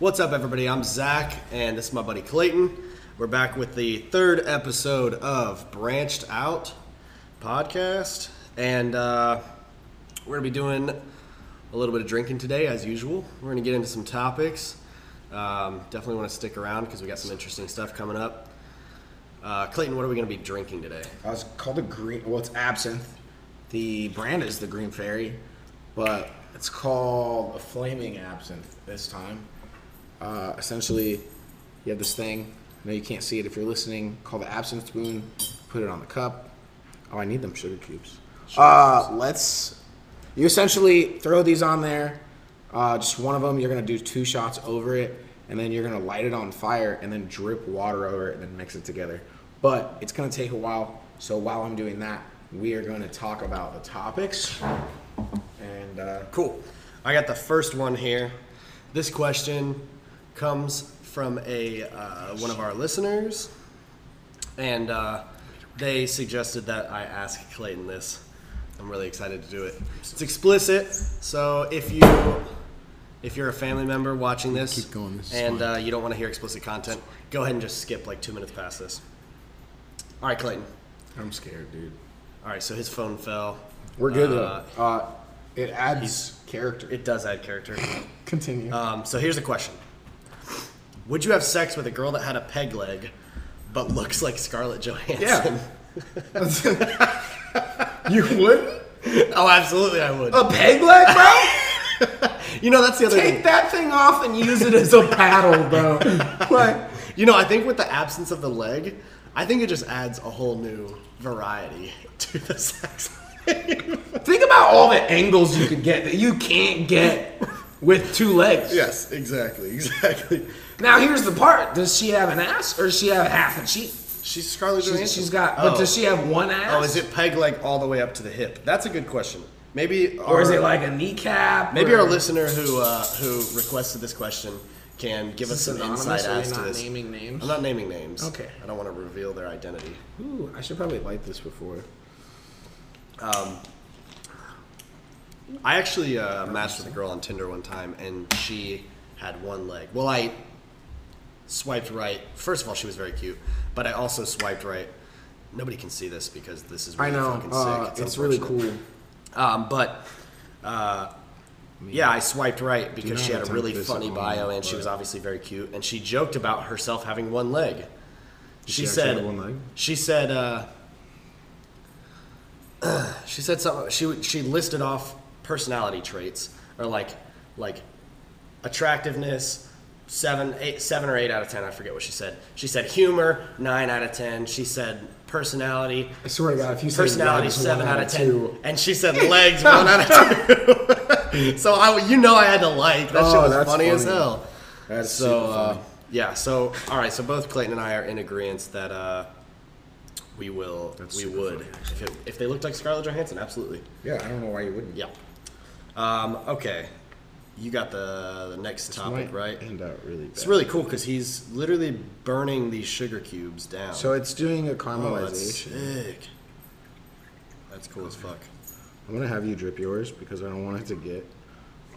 What's up, everybody? I'm Zach, and this is my buddy Clayton. We're back with the third episode of Branched Out podcast, and uh, we're gonna be doing a little bit of drinking today, as usual. We're gonna get into some topics. Um, definitely want to stick around because we got some interesting stuff coming up. Uh, Clayton, what are we gonna be drinking today? Uh, it's called a green. Well, it's absinthe. The brand is the Green Fairy, but it's called a flaming absinthe this time. Uh, essentially, you have this thing. I know you can't see it if you're listening. Call the absinthe spoon. Put it on the cup. Oh, I need them sugar cubes. Uh, let's. You essentially throw these on there. Uh, just one of them. You're gonna do two shots over it, and then you're gonna light it on fire, and then drip water over it, and then mix it together. But it's gonna take a while. So while I'm doing that, we are gonna talk about the topics. And uh, Cool. I got the first one here. This question comes from a uh, one of our listeners, and uh, they suggested that I ask Clayton this. I'm really excited to do it. It's explicit, so if you if you're a family member watching this Keep going, this is and fine. uh, you don't want to hear explicit content, go ahead and just skip like two minutes past this. All right, Clayton. I'm scared, dude. All right, so his phone fell. We're good Uh, though. Uh, it adds character. It does add character. Continue. Um, so here's the question: Would you have sex with a girl that had a peg leg, but looks like Scarlett Johansson? you would? oh, absolutely, I would. A peg leg, bro? You know, that's the other thing. Take thing. that thing off and use it as a paddle, bro. like, You know, I think with the absence of the leg, I think it just adds a whole new variety to the sex. think about all the angles you could get that you can't get with two legs. yes, exactly, exactly. Now here's the part: Does she have an ass or does she have half a cheek? She's Scarlett Johansson. She's, she's got, but Oh. does she have one ass? Oh, is it peg leg all the way up to the hip? That's a good question. Maybe, or is our- it like a kneecap? Maybe or- our listener who uh, who requested this question can give us Is some anonymous, insight or are you as to not this. naming names? I'm not naming names. Okay. I don't want to reveal their identity. Ooh, I should probably light this before. I actually uh, matched with a girl on Tinder one time, and she had one leg. Well, I swiped right. First of all, she was very cute, but I also swiped right. Nobody can see this because this is really I know. fucking Uh, sick. it's really cool. Um, but uh, yeah, I swiped right because she had a really funny bio and she was obviously very cute. And she joked about herself having one leg. She, she said, one leg? she said, uh, she said something. She she listed off personality traits or like like attractiveness. Seven, eight, seven or eight out of ten. I forget what she said. She said humor, nine out of ten. She said personality, I swear to God, if you say personality legs, seven one out of ten, two- and she said legs one out of two. so I, you know, I had to like that. shit Oh, was that's funny, as hell. That's so uh, yeah. So all right. So both Clayton and I are in agreement that uh, we will, That's we super would, funny, if, it, if they looked like Scarlett Johansson, absolutely. Yeah, I don't know why you wouldn't. Yeah. Um, okay. You got the the next topic, Might right? End out really bad. It's really cool because he's literally burning these sugar cubes down. So it's doing a oh, that's caramelization. sick. That's cool as fuck. I'm gonna have you drip yours because I don't want it to get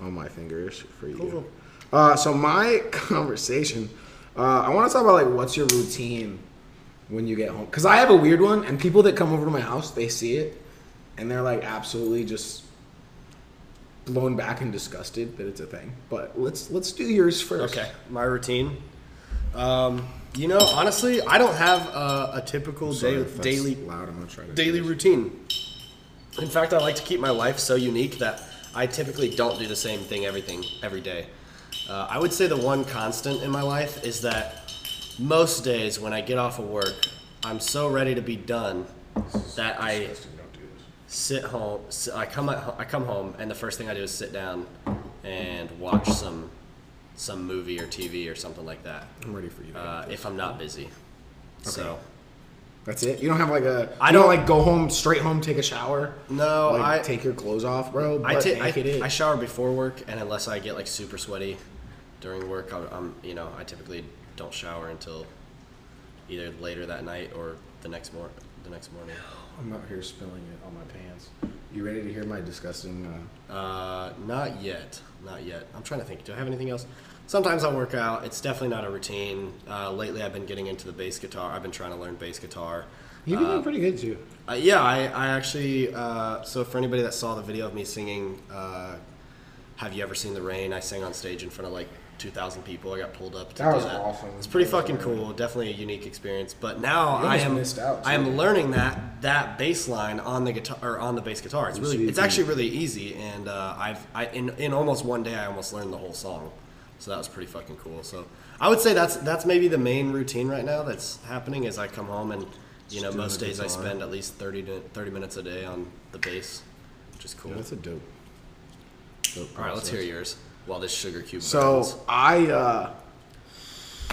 on my fingers for you. Cool. Uh, so my conversation, uh, I want to talk about like what's your routine when you get home? Because I have a weird one, and people that come over to my house, they see it, and they're like absolutely just blown back and disgusted that it's a thing. But let's let's do yours first. Okay, my routine. Um, you know, honestly, I don't have a, a typical Sorry da- daily loud. I'm to daily routine. In fact, I like to keep my life so unique that I typically don't do the same thing everything every day. Uh, I would say the one constant in my life is that most days when I get off of work, I'm so ready to be done that I Disgusting, don't do this. Sit home. I come at, I come home, and the first thing I do is sit down and watch some some movie or TV or something like that. I'm ready for you. Uh, if I'm not busy. So That's it. You don't have like a. I don't don't- like go home straight home, take a shower. no, like I take your clothes off, bro. I, butt ta- I. I shower before work, and unless I get like super sweaty during work, I, I'm you know I typically don't shower until either later that night or the next mor- the next morning. I'm out here spilling it on my pants. You ready to hear my disgusting? Uh, Uh, not yet, not yet. I'm trying to think. Do I have anything else? sometimes I'll work out. It's definitely not a routine. Uh, lately, I've been getting into the bass guitar. I've been trying to learn bass guitar. You've been doing pretty good too. Uh, yeah, I, I actually. Uh, so for anybody that saw the video of me singing, uh, "Have You Ever Seen the Rain?" I sang on stage in front of like 2,000 people. I got pulled up to That do was that. awesome. It's pretty That fucking cool. Definitely a unique experience. But now I am missed out, I am learning that that bass line on the guitar or on the bass guitar. It's really it's actually really easy, and uh, I've I in in almost one day I almost learned the whole song. So that was pretty fucking cool. So I would say that's that's maybe the main routine right now that's happening is I come home and you know most days I spend at least 30 to 30 minutes a day on the bass, which is cool. Yeah, that's a dope. dope All right, let's hear yours while this sugar cube So burns. I uh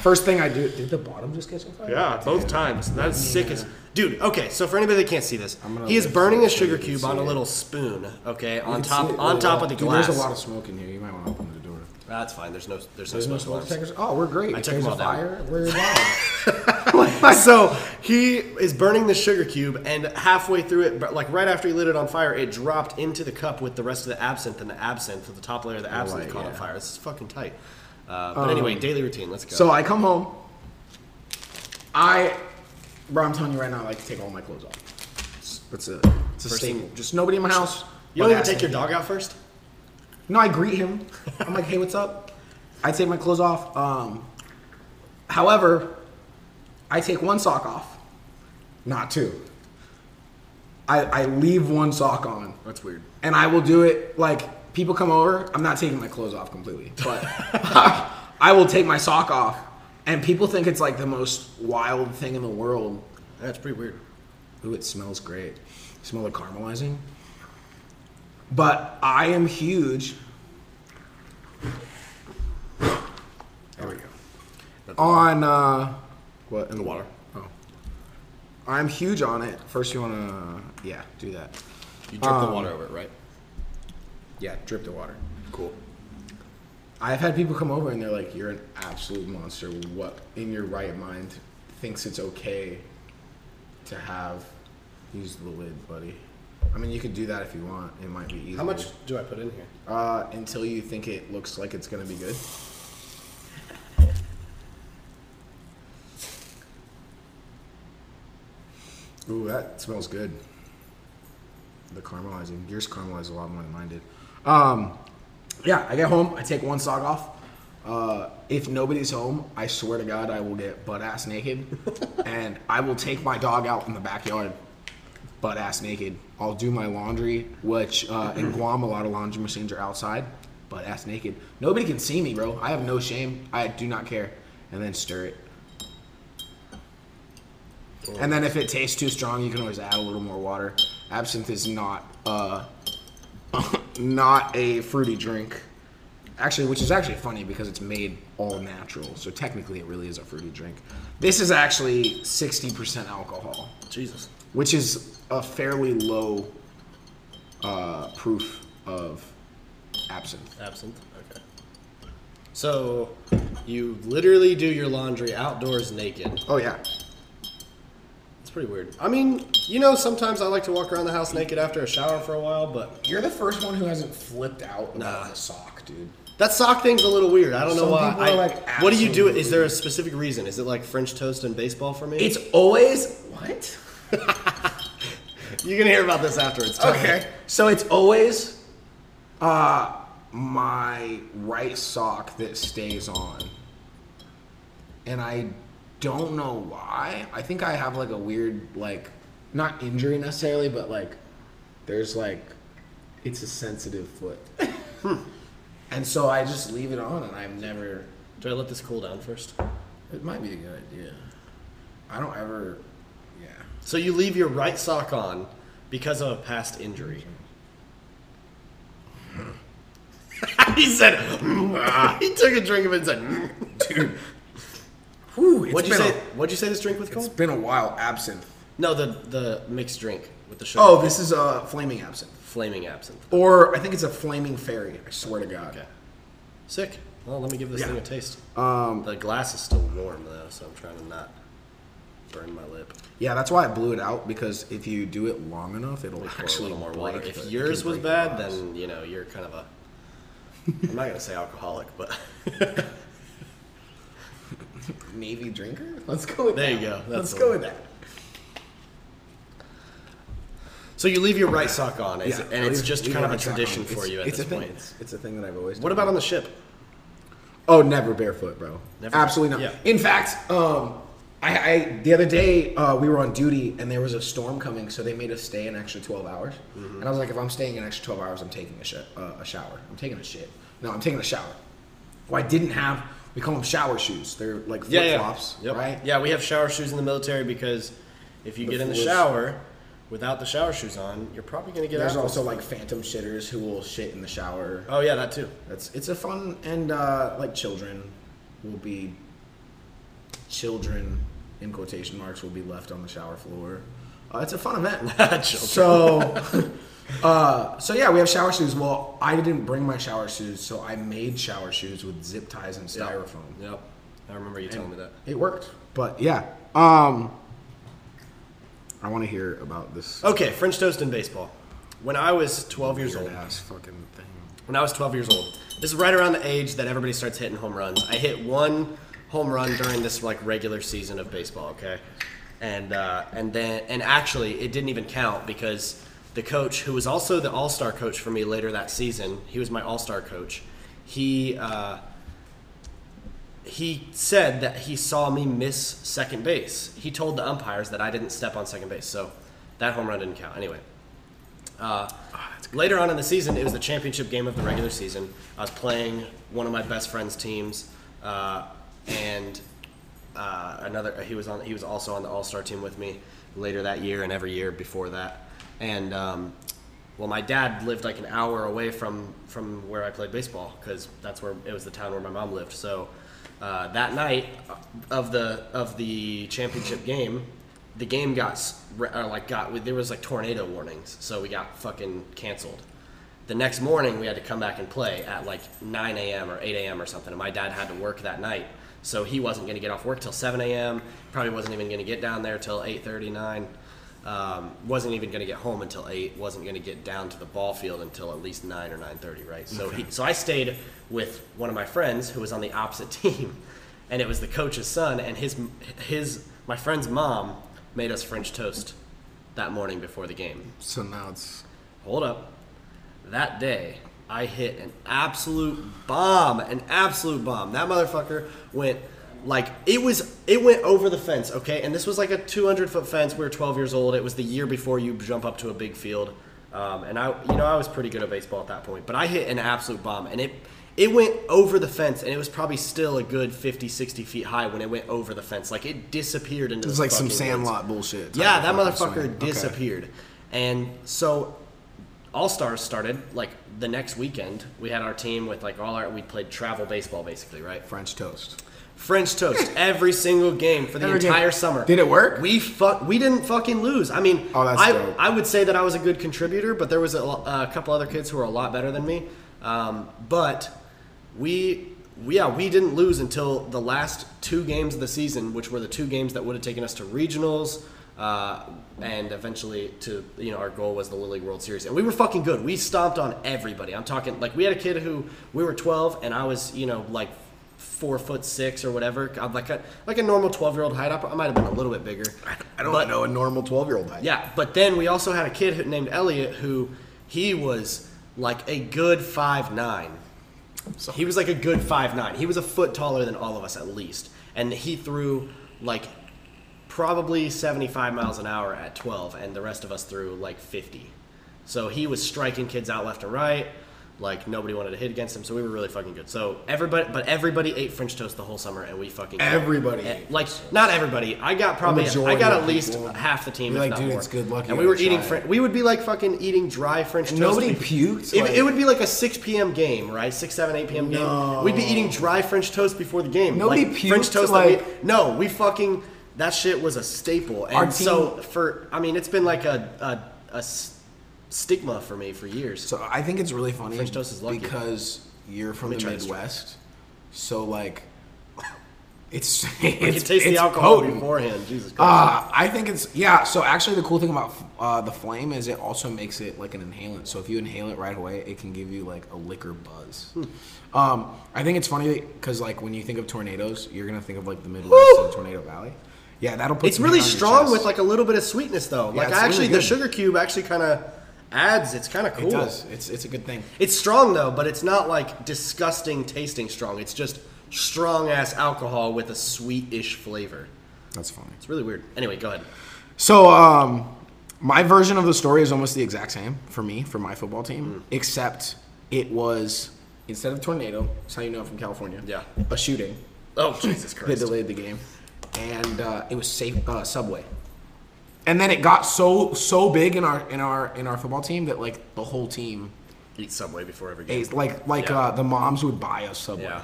first thing I do did the bottom just catch on fire? Yeah, both times. That's sick as dude. Okay, so for anybody that can't see this, he is burning it a sugar cube on a little spoon. Okay, on top on top of the Dude, glass. There's a lot of smoke in here. You might want to open the door. That's fine. There's no there's no smoke alarms. detectors. Oh, we're great. I took there's them a all down. fire, we're so he is burning the sugar cube, and halfway through it, but like right after he lit it on fire, it dropped into the cup with the rest of the absinthe, and the absinthe, the top layer of the absinthe, light, caught on yeah. fire. This is fucking tight. Uh, but anyway, daily routine. Let's go. So I come home. I, bro, I'm telling you right now, I like to take all my clothes off. It's, it's a, it's a First staple. thing- Just nobody in my house. you don't even take your dog out first. No, I greet him. I'm like, hey, what's up? I take my clothes off. Um, however, I take one sock off, not two. I, I leave one sock on, That's weird. and I will do it like people come over. I'm not taking my clothes off completely, but I will take my sock off, and people think it's like the most wild thing in the world. That's pretty weird. Ooh, it smells great. Smell like caramelizing. But I am huge. There we go. On uh, what in The water. Oh, I'm huge on it. First, you wanna yeah do that. You drip the Um, water over it, right? Yeah, drip the water. Cool. I've had people come over and they're like, "You're an absolute monster. What in your right mind thinks it's okay to have use the lid, buddy?" I mean, you could do that if you want. It might be easy. How much do I put in here? Uh, until you think it looks like it's gonna be good. Ooh, that smells good. The caramelizing. Yours caramelized a lot more than mine did. Um, yeah, I get home. I take one sock off. Uh, if nobody's home, I swear to God, I will get butt ass naked, and I will take my dog out in the backyard, butt ass naked. I'll do my laundry, which uh, in Guam, a lot of laundry machines are outside, but ass naked. Nobody can see me, bro. I have no shame. I do not care. And then stir it. And then if it tastes too strong, you can always add a little more water. Absinthe is not uh, not a fruity drink. Actually, which is actually funny because it's made all natural. So technically, it really is a fruity drink. This is actually 60% alcohol, Jesus. which is a fairly low uh, proof of absinthe. Absinthe. Okay. So you literally do your laundry outdoors naked. Oh yeah, It's pretty weird. I mean, you know, sometimes I like to walk around the house naked after a shower for a while, but you're the first one who hasn't flipped out about Nah. the sock, dude. that sock thing's a little weird. I don't know Some why. people are I- like, what do you do? Is there a specific reason? Is it like French toast and baseball for me? It's always what? You're gonna hear about this afterwards. Okay. So it's always uh my right sock that stays on. And I don't know why. I think I have like a weird like not injury necessarily, but like there's like it's a sensitive foot. and so I just leave it on and I've never Do I let this cool down first? it might be a good idea. I don't ever. So you leave your right sock on because of a past injury. he said, he took a drink of it and said. Dude. Whew, it's what'd you been say? What'd you say this drink was called? it's been a while absinthe. No, the the mixed drink with the sugar. Oh, this is a flaming absinthe. flaming absinthe. Or I think it's a flaming fairy. I swear to God. Okay, sick. Well, let me give this Yeah. thing a taste. Um, The glass is still warm though, so I'm trying to not burn my lip. yeah, that's why I blew it out because if you do it long enough, it'll a actually little more break water. If yours was bad, then you know you're kind of a I'm not gonna say alcoholic, but Navy drinker. Let's go with There that. There you go. That's Let's go one. with that. so you leave your right sock on, Yeah, it, and it's just kind of a tradition for you at it's this point. It's, it's a thing that I've always. What done. about on the ship? Oh, never barefoot, bro. Never? Absolutely not. Yeah. In fact, um, I, I the other day uh, we were on duty and there was a storm coming, so they made us stay an extra twelve hours. Mm-hmm. And I was like, if I'm staying an extra twelve hours, I'm taking a shit, uh, a shower. I'm taking a shit. No, I'm taking a shower. Well, I didn't have. We call them shower shoes. They're like flip Yeah, yeah. flops, Yep. right? Yeah, we have shower shoes in the military because if you The get in the shower without the shower shoes on, you're probably gonna get There's apples. also like phantom shitters who will shit in the shower. Oh yeah, that too. That's it's a fun and uh, like children will be children in quotation marks will be left on the shower floor. Uh, it's a fun event. So, uh, so yeah, we have shower shoes. Well, I didn't bring my shower shoes, so I made shower shoes with zip ties and styrofoam. Yep. I remember you telling me that. It worked, but yeah. Um, I want to hear about this Okay, French toast and baseball. When I was 12 years old, fucking thing. when I was 12 years old. This is right around the age that everybody starts hitting home runs. I hit one home run during this like regular season of baseball. Okay, and uh, and then and actually it didn't even count because the coach, who was also the All Star coach for me later that season, he was my All Star coach. He uh, he said that he saw me miss second base. He told the umpires that I didn't step on second base, so that home run didn't count. Anyway, uh, later on in the season, it was the championship game of the regular season. I was playing one of my best friend's teams, uh, and uh, another. He was on. He was also on the All Star team with me later that year and every year before that. And um, well, my dad lived like an hour away from from where I played baseball because that's where it was the town where my mom lived. So uh, that night of the of the championship game, the game got or like got there was like tornado warnings, so we got fucking canceled. The next morning we had to come back and play at like 9 a.m. or 8 a.m. or something, and my dad had to work that night, so he wasn't going to get off work till 7 a.m. Probably wasn't even going to get down there till 8:30, 9. Um, wasn't even going to get home until 8. Wasn't going to get down to the ball field until at least 9 or 9:30, right? So he, so I stayed with one of my friends who was on the opposite team, and it was the coach's son, and his his my friend's mom made us French toast that morning before the game. So now it's Hold up. That day, I hit an absolute bomb, an absolute bomb. That motherfucker went like it was. It went over the fence, okay. And this was like a 200 foot fence. We were 12 years old. It was the year before you jump up to a big field. Um, and I, you know, I was pretty good at baseball at that point. But I hit an absolute bomb, and it it went over the fence, and it was probably still a good 50, 60 feet high when it went over the fence. Like it disappeared into. it's the like some. Sandlot bullshit. Yeah, that motherfucker swing. Okay. disappeared. And so All Stars started like the next weekend. We had our team with like all our we played travel baseball basically, right? French toast. French toast every single game for the Every game. entire summer. Did it work? We fuck. We didn't fucking lose. I mean, Oh, that's I dope. I would say that I was a good contributor, but there was a, a couple other kids who were a lot better than me. Um, but we. we- Yeah, we didn't lose until the last two games of the season, which were the two games that would have taken us to regionals, uh, and eventually to you know our goal was the Little League World Series, and we were fucking good. We stomped on everybody. I'm talking like we had a kid who we were 12, and I was you know like four foot six or whatever. I'm like a like a normal 12 year old height. I might have been a little bit bigger. I don't But- know a normal twelve year old height. Yeah, but then we also had a kid who, named Elliot who he was like a good five nine. So- He was like a good five nine. He was a foot taller than all of us at least, and he threw like probably 75 miles an hour at 12, and the rest of us threw like 50. So he was striking kids out left and right. Like nobody wanted to hit against him, so we were really fucking good. So everybody, but everybody ate French toast the whole summer, and we fucking Everybody ate like not everybody. I got probably I majority got of at least people. half the team. You're if like, not dude, more. it's good luck you And we were gotta eating. try Fr- it. we would be like fucking eating dry French toast. nobody before- puked? It, Like- it would be like a 6 p.m. game, right? 6, 7, 8 p.m. game. We'd be eating dry French toast before the game. Nobody like, puked, French toast. that like- we, no, we fucking that shit was a staple. And Our so for I mean, it's been like a a stigma for me for years. So I think it's really funny French toast is lucky. because you're from the Midwest. So like It's You it's, taste the alcohol potent. beforehand. Jesus Christ. Uh, I think it's yeah. So actually, the cool thing about uh, the flame is it also makes it like an inhalant. So if you inhale it right away, it can give you like a liquor buzz. Um, I think it's funny because like when you think of tornadoes, you're gonna think of like the Midwest Woo! and Tornado Alley. Yeah, that'll put. it's really hair on your strong with like a little bit of sweetness though. like it's I actually, really the sugar cube actually kind of adds. It's kind of cool. It does. It's it's a good thing. It's strong though, but it's not like disgusting tasting strong. It's just strong ass alcohol with a sweet-ish flavor. That's funny. It's really weird. Anyway, go ahead. So, um, my version of the story is almost the exact same for me, for my football team, except it was instead of tornado. That's how you know I'm from California. Yeah. a shooting. Oh Jesus Christ! They delayed the game, and uh, it was safe uh, Subway. And then it got so so big in our in our in our football team that like the whole team Eat Subway before every game. ate like like Yeah. uh, the moms would buy us Subway. Yeah.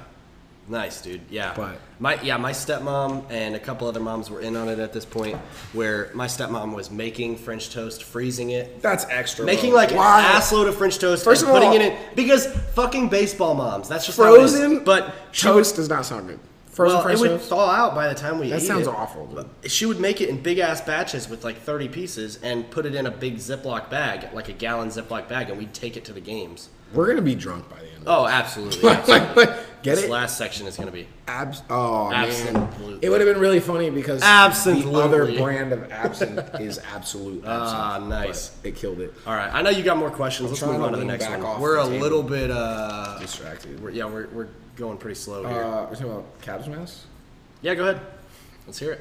Nice, dude. Yeah. But- my yeah, my stepmom and a couple other moms were in on it at this point, where my stepmom was making French toast, freezing it, That's extra. making like an ass load of French toast, First and of putting all- it in because fucking baseball moms. That's just how it is. frozen, But she toast does not sound good. Frozen well, French it would toast. thaw out by the time we That sounds it. awful. Dude. She would make it in big ass batches with like 30 pieces and put it in a big Ziploc bag, like a gallon Ziploc bag, and we'd take it to the games. We're gonna be drunk by the end. of Oh, absolutely. absolutely. Get this it? last section is going to be. Abs- oh man, it would have been really funny because the other brand of absinthe is absolute. Ah, nice. It killed it. All right, I know you got more questions. Let's move on to the next one. We're a little bit uh, Distracted. we're, yeah, we're, we're going pretty slow here. Uh, we're talking about Cavs mask. yeah, go ahead. Let's hear it.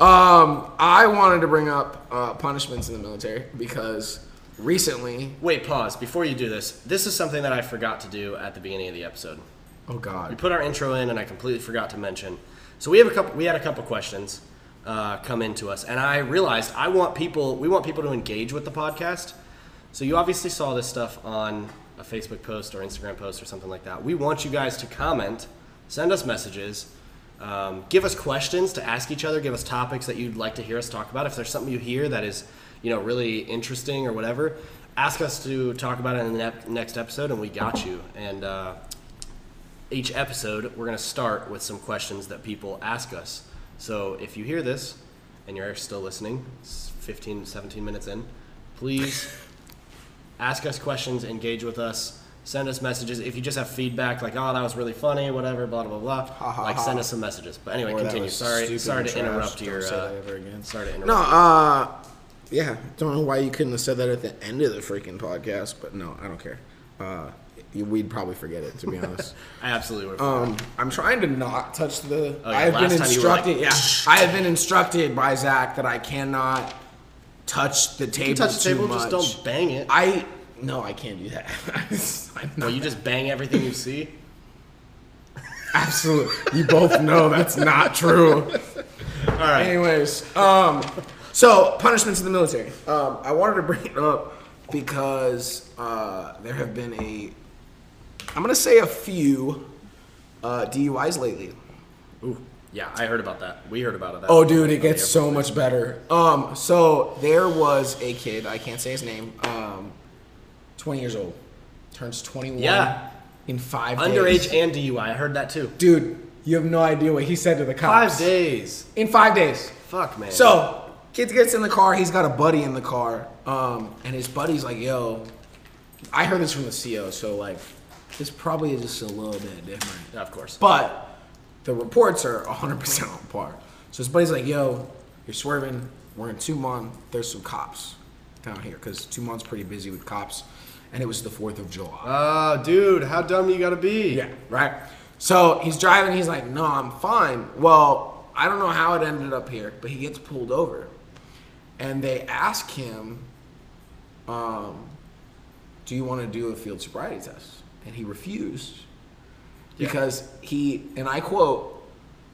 Um, I wanted to bring up uh, punishments in the military because recently. Wait, pause before you do this. This is something that I forgot to do at the beginning of the episode. Oh God. We put our intro in, and I completely forgot to mention. So we have a couple. We had a couple questions uh, come into us, and I realized I want people. We want people to engage with the podcast. So you obviously saw this stuff on Facebook post or Instagram post or something like that. We want you guys to comment, send us messages, um, give us questions to ask each other, give us topics that you'd like to hear us talk about. If there's something you hear that is, you know, really interesting or whatever, ask us to talk about it in the ne- next episode, and we got you. And uh, each episode, we're going to start with some questions that people ask us. So if you hear this and you're still listening, it's 15, 17 minutes in, please ask us questions, engage with us, send us messages. If you just have feedback, like, oh, that was really funny, whatever, blah, blah, blah, Ha, ha, like, ha. send us some messages. But anyway, continue. Sorry, sorry to interrupt Don't your. say Uh, that ever again. sorry to interrupt. No, uh, yeah. Don't know why you couldn't have said that at the end of the freaking podcast, but no, I don't care. Uh, we'd probably forget it to be honest. I absolutely would. Um, I'm trying to not touch the. Oh, yeah, I have been last you were like, instructed. yeah, I have been instructed by Zach that I cannot touch the table touch the too table, much. just don't bang it. I no, I can't do that. I'm well, you just bang everything you see. absolutely. You both know that's not true. All right. Anyways, um, so punishments in the military. Um, I wanted to bring it up because uh, there have been a, I'm gonna say a few uh, DUIs lately. Ooh, yeah, I heard about that. We heard about it. Oh, dude, it gets so much better. Um, so there was a kid. I can't say his name. Um, 20 years old, turns 21. Yeah. In five Underage days. and DUI. I heard that too. Dude, you have no idea what he said to the cops. Five days. In five days. Fuck, man. So, kid gets in the car. He's got a buddy in the car, um, and his buddy's like, "Yo," I heard this from the CO, so like, this probably is just a little bit different. Of course. But the reports are 100% on par. So his buddy's like, "Yo, you're swerving. We're in Tumon. There's some cops down here because Tumon's pretty busy with cops, and it was the Fourth of July." Oh, dude, how dumb you gotta be? Yeah, right. So he's driving. He's like, "No, I'm fine." Well, I don't know how it ended up here, but he gets pulled over, and they ask him, um, "Do you want to do a field sobriety test?" And he refused because he, and I quote,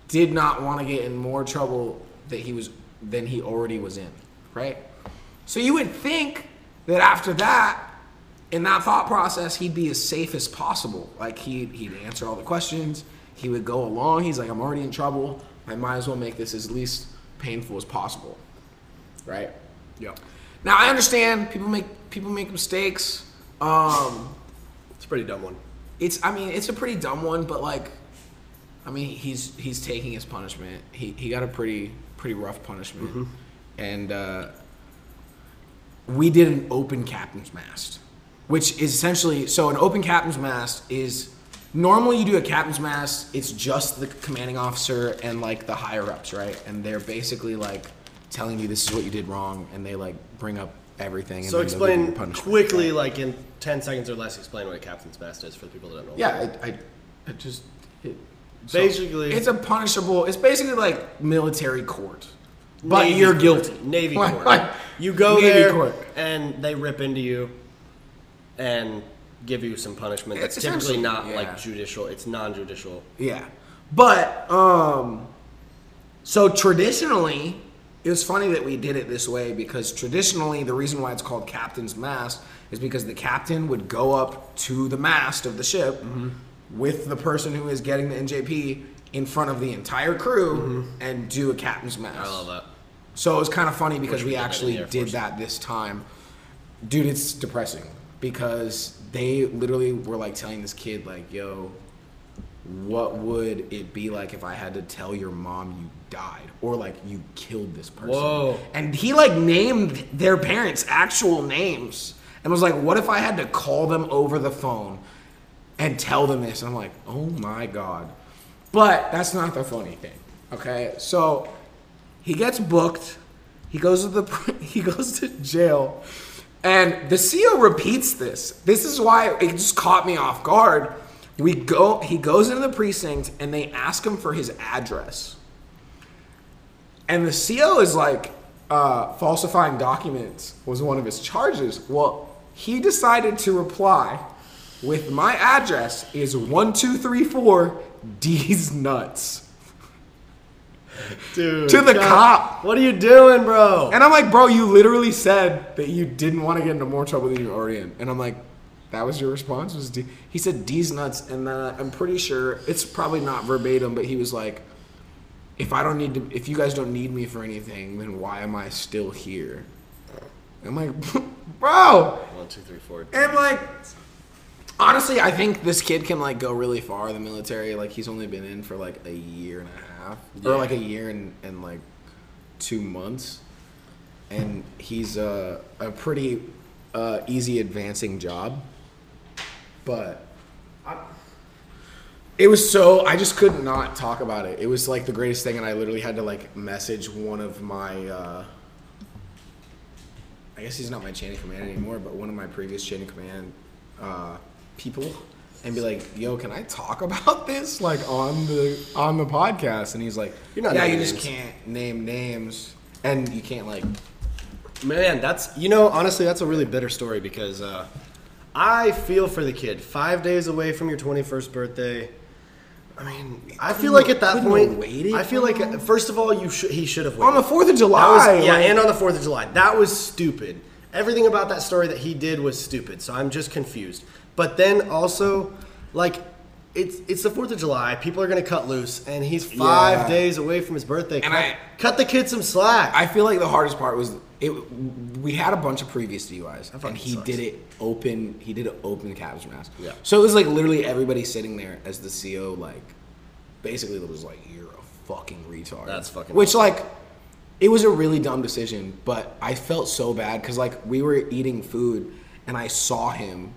did not want to get in more trouble that he was than he already was in. Right. So you would think that after that, in that thought process, he'd be as safe as possible. Like he'd, he'd answer all the questions. He would go along. He's like, I'm already in trouble. I might as well make this as least painful as possible. Right? Yeah. Now I understand people make people make mistakes. Um, It's a pretty dumb one. It's I mean it's a pretty dumb one, but like I mean, he's he's taking his punishment. He he got a pretty pretty rough punishment, and uh, we did an open captain's mast, which is essentially so an open captain's mast is normally you do a captain's mast. It's just the commanding officer and like the higher ups, right? And they're basically like telling you this is what you did wrong, and they like bring up everything. And So then they'll give you explain quickly, like in ten seconds or less, explain what a captain's mast is for the people that don't know. Yeah, I, I, I just it, so Basically- it's a punishable. It's basically like military court, but Navy you're court. guilty. Navy court. like, you go Navy there court. and they rip into you and give you some punishment. That's It's typically not yeah. like judicial. It's non-judicial. Yeah, but um, so traditionally, it was funny that we did it this way because traditionally, the reason why it's called captain's mast is because the captain would go up to the mast of the ship with the person who is getting the NJP in front of the entire crew and do a captain's mast. I love that. So it was kind of funny because we we did that in actually did Force. that this time. Dude, it's depressing because they literally were like telling this kid like, "Yo, what would it be like if I had to tell your mom you died or like you killed this person?" Whoa. And he like named their parents' actual names and was like, "What if I had to call them over the phone and tell them this?" And I'm like, "Oh my god." But that's not the funny thing. Okay? So he gets booked. He goes to the he goes to jail, and the CEO repeats this. This is why it just caught me off guard. We go. He goes into the precinct, and they ask him for his address. And the CO is like, uh, falsifying documents was one of his charges. Well, he decided to reply with my address is one two three four D's nuts. Dude, To the God, cop. What are you doing, bro? And I'm like, bro, you literally said that you didn't want to get into more trouble than you're already in. And I'm like, that was your response? Was D? He said D's nuts, and uh, I'm pretty sure it's probably not verbatim, but he was like, if I don't need to, if you guys don't need me for anything, then why am I still here? I'm like, bro, One, two, three, four. and like, honestly, I think this kid can like go really far in the military. Like he's only been in for like a year and a half, or like a year and, and like two months, and he's uh, a pretty uh, easy advancing job. But I, it was so I just could not talk about it. It was like the greatest thing, and I literally had to like message one of my. Uh, I guess he's not my chain of command anymore, but one of my previous chain of command uh, people, and be like, "Yo, can I talk about this like on the on the podcast?" And he's like, You're not Yeah, you naming just can't name names, and you can't like." Man, that's you know honestly that's a really bitter story because uh, I feel for the kid. Five days away from your twenty first birthday. I mean, I feel like at that point, waited, I feel like first of all, you should he should have On waited. the Fourth of July, was, yeah, like- and on the Fourth of July, that was stupid. Everything about that story that he did was stupid. So I'm just confused. But then also, like, it's it's the Fourth of July. People are gonna cut loose, and he's five Yeah. days away from his birthday. And cut, I- cut the kid some slack. I feel like the hardest part was it. We had a bunch of previous DUIs, and he sucks. did it open. He did it open cabs mask. Yeah. So it was like literally everybody sitting there as the CO, like basically it was like you're a fucking retard. That's fucking Which like it was a really dumb decision, but I felt so bad because like we were eating food and I saw him,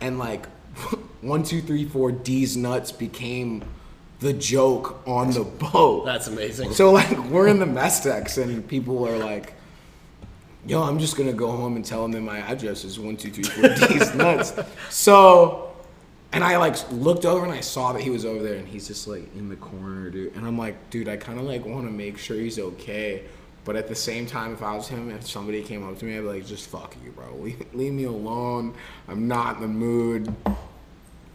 and like one two three four D's nuts became the joke on the boat. That's amazing. So like we're in the mess decks and people are like, "Yo, I'm just gonna go home and tell him that my address is one two three four D's nuts." So, and I like looked over and I saw that he was over there and he's just like in the corner, dude. And I'm like, dude, I kind of like want to make sure he's okay. But at the same time, if I was him, if somebody came up to me, I'd be like, just fuck you, bro. Leave, leave me alone. I'm not in the mood.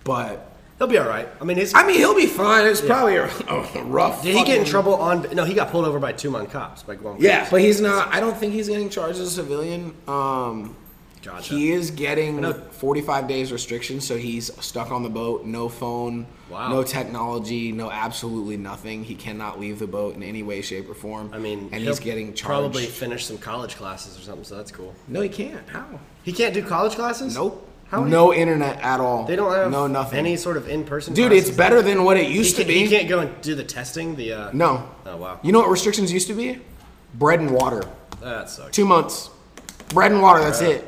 But He'll be all right. I mean, his, I mean, he'll be fine. It's probably a, a rough. did he get in fucking- trouble on? No, he got pulled over by Tumon cops by Guam. Yeah, but he's not. I don't think he's getting charged as a civilian. Um, Gotcha. He is getting know- 45 days restrictions, so he's stuck on the boat. No phone, Wow. no technology, no absolutely nothing. He cannot leave the boat in any way, shape, or form. I mean, and he'll he's getting charged. Probably finish some college classes or something. So that's cool. No, he can't. How? He can't do college classes. Nope. How no internet at all. They don't have no nothing. any sort of in-person. Dude, it's better than what it used to can't, be. You can't go and do the testing. The uh, No. Oh wow, You know what restrictions used to be? Bread and water. that sucks. Two months. Bread and water. That's it.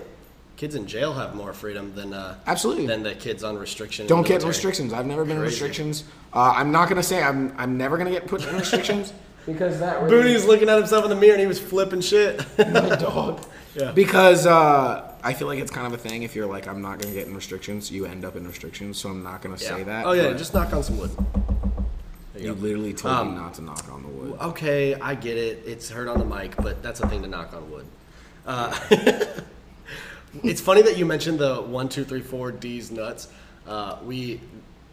Kids in jail have more freedom than uh, Absolutely. than the kids on restriction. in Don't get restrictions. I've never been in restrictions. Uh, I'm not gonna say I'm. I'm never gonna get put in restrictions because that really Booty's looking at himself in the mirror and he was flipping shit. my dog. Yeah. Because uh, I feel like it's kind of a thing. If you're like, I'm not gonna get in restrictions, you end up in restrictions. So I'm not gonna say that. Oh yeah, just knock on some wood. There you you literally told Um, me not to knock on the wood. Okay, I get it. It's heard on the mic, but that's a thing to knock on wood. Uh, it's funny that you mentioned the one, two, three, four D's nuts. Uh, we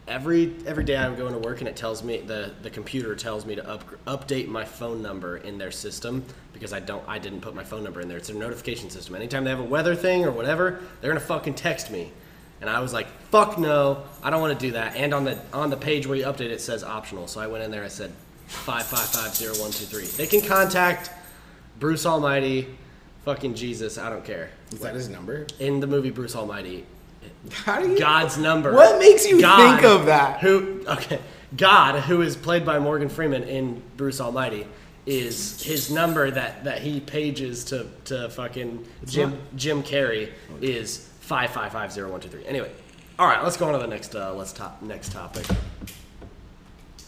every every day I'm going to work and it tells me the the computer tells me to up, update my phone number in their system because I don't I didn't put my phone number in there. It's a notification system. Anytime they have a weather thing or whatever, they're gonna fucking text me. And I was like, "Fuck no, I don't want to do that." And on the on the page where you update it, it says optional. So I went in there. I said, five five five zero one two three. They can contact Bruce Almighty, fucking Jesus. I don't care. Is that his number? In the movie Bruce Almighty, How do you? God's number. What makes you think of that? Who? Okay, God, who is played by Morgan Freeman in Bruce Almighty, is his number that that he pages to to fucking Jim Jim Carrey is five five five zero one two three. Anyway, all right, let's go on to the next uh, let's top next topic.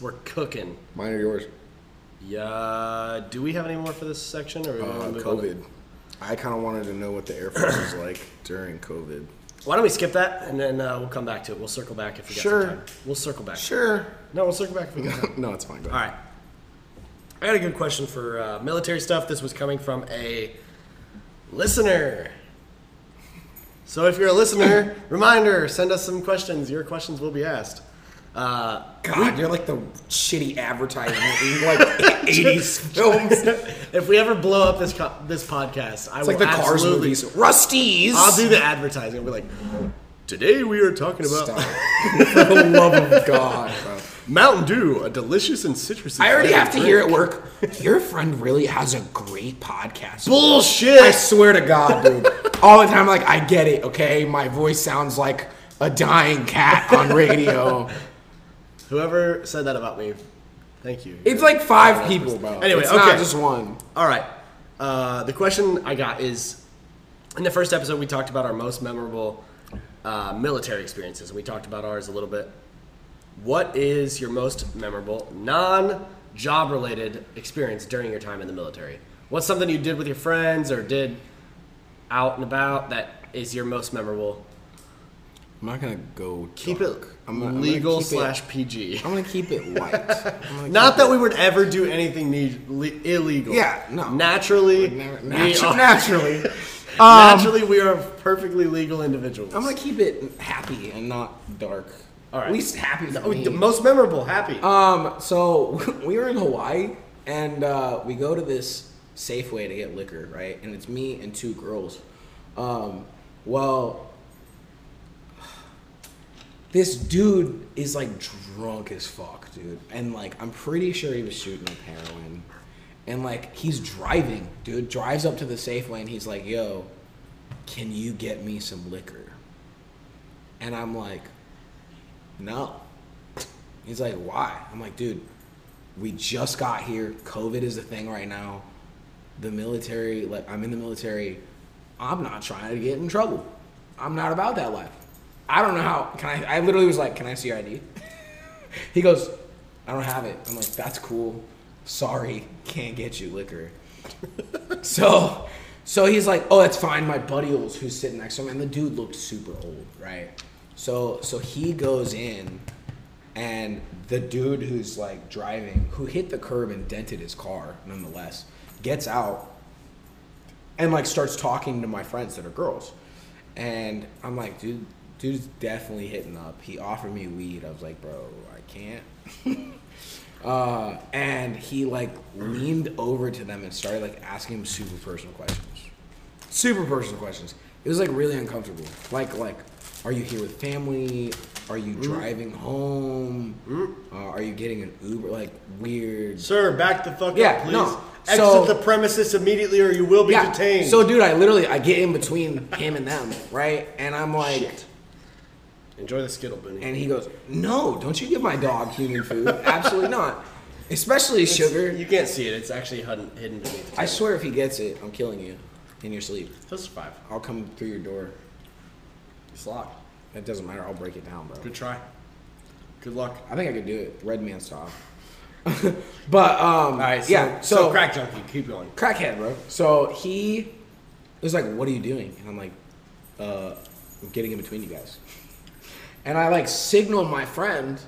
We're cooking. Mine or yours? Yeah. Do we have any more for this section, or Uh, on to- COVID. I kind of wanted to know what the Air Force was like during COVID. Why don't we skip that and then uh, we'll come back to it. We'll circle back if we got Sure. some time. We'll circle back. Sure. No, we'll circle back if we got time. no, it's fine. All right. I got a good question for uh, military stuff. This was coming from a listener. So if you're a listener, reminder: send us some questions. Your questions will be asked. Uh, God, you're like the shitty advertisement in like 80s films. if we ever blow up this co- this podcast, I It's will like the Cars absolutely- movies. Rusties. I'll do the advertising. I'll be like, today we are talking about Stop. For the love of God, bro. Mountain Dew, a delicious and citrusy. I already have to hear it work. Your friend really has a great podcast. Bullshit. I swear to God, dude. All the time, like, I get it, okay? My voice sounds like a dying cat on radio. Whoever said that about me, thank you. It's like five people, bro. Anyway, it's okay. not just one. All right. Uh, the question I got is in the first episode, we talked about our most memorable uh, military experiences, and we talked about ours a little bit. What is your most memorable non job related experience during your time in the military? What's something you did with your friends or did out and about that is your most memorable? I'm not gonna go. Keep dark. it I'm gonna- I'm gonna legal it- slash PG. I'm gonna keep it light. Not that it- we would ever do anything ne- le- illegal. Yeah, no. Naturally, Natu- we natu- are- naturally. Um, naturally, we are perfectly legal individuals. I'm gonna keep it happy and not dark. All right. At least happy for Oh, me. the most memorable, happy. Um, so we were in Hawaii and uh, we go to this Safeway to get liquor, right? And it's me and two girls. Um, well, this dude is like drunk as fuck, dude. And like, I'm pretty sure he was shooting up heroin. And like, he's driving, dude. Drives up to the Safeway and he's like, yo, can you get me some liquor? And I'm like, no. He's like, why? I'm like, dude, we just got here. COVID is the thing right now. The military, like, I'm in the military. I'm not trying to get in trouble. I'm not about that life. I don't know how. Can I? I literally was like, can I see your ID? he goes, I don't have it. I'm like, that's cool. Sorry, can't get you liquor. so, so he's like, oh, that's fine. My buddy who's sitting next to him, and the dude looked super old, right? So, so he goes in, and the dude who's like driving, who hit the curb and dented his car, nonetheless, gets out and like starts talking to my friends that are girls, and I'm like, dude, dude's definitely hitting up. He offered me weed. I was like, bro, I can't. Uh, and he like leaned over to them and started like asking them super personal questions. Super personal questions. It was like really uncomfortable. Like like, are you here with family? Are you driving home? Uh, are you getting an Uber? Like weird. Sir, back the fuck Yeah, up, please. no. Exit So- the premises immediately, or you will be yeah. detained. So dude, I literally I get in between him and them, right? And I'm like, Shit. Enjoy the Skittle Bunny. And he goes, "No, don't you give my dog human food? Absolutely not. Especially sugar. You can't see it. It's actually hidden, hidden beneath the I table. swear, if he gets it, I'm killing you in your sleep. He'll survive. I'll come through your door. It's locked. It doesn't matter. I'll break it down, bro. Good try. Good luck. I think I could do it, Red Man style. but um, All right. So, yeah. so, So, crack junkie. Keep going. crackhead, bro. So he was like, "What are you doing?" And I'm like, "Uh, I'm getting in between you guys." And I like signal my friend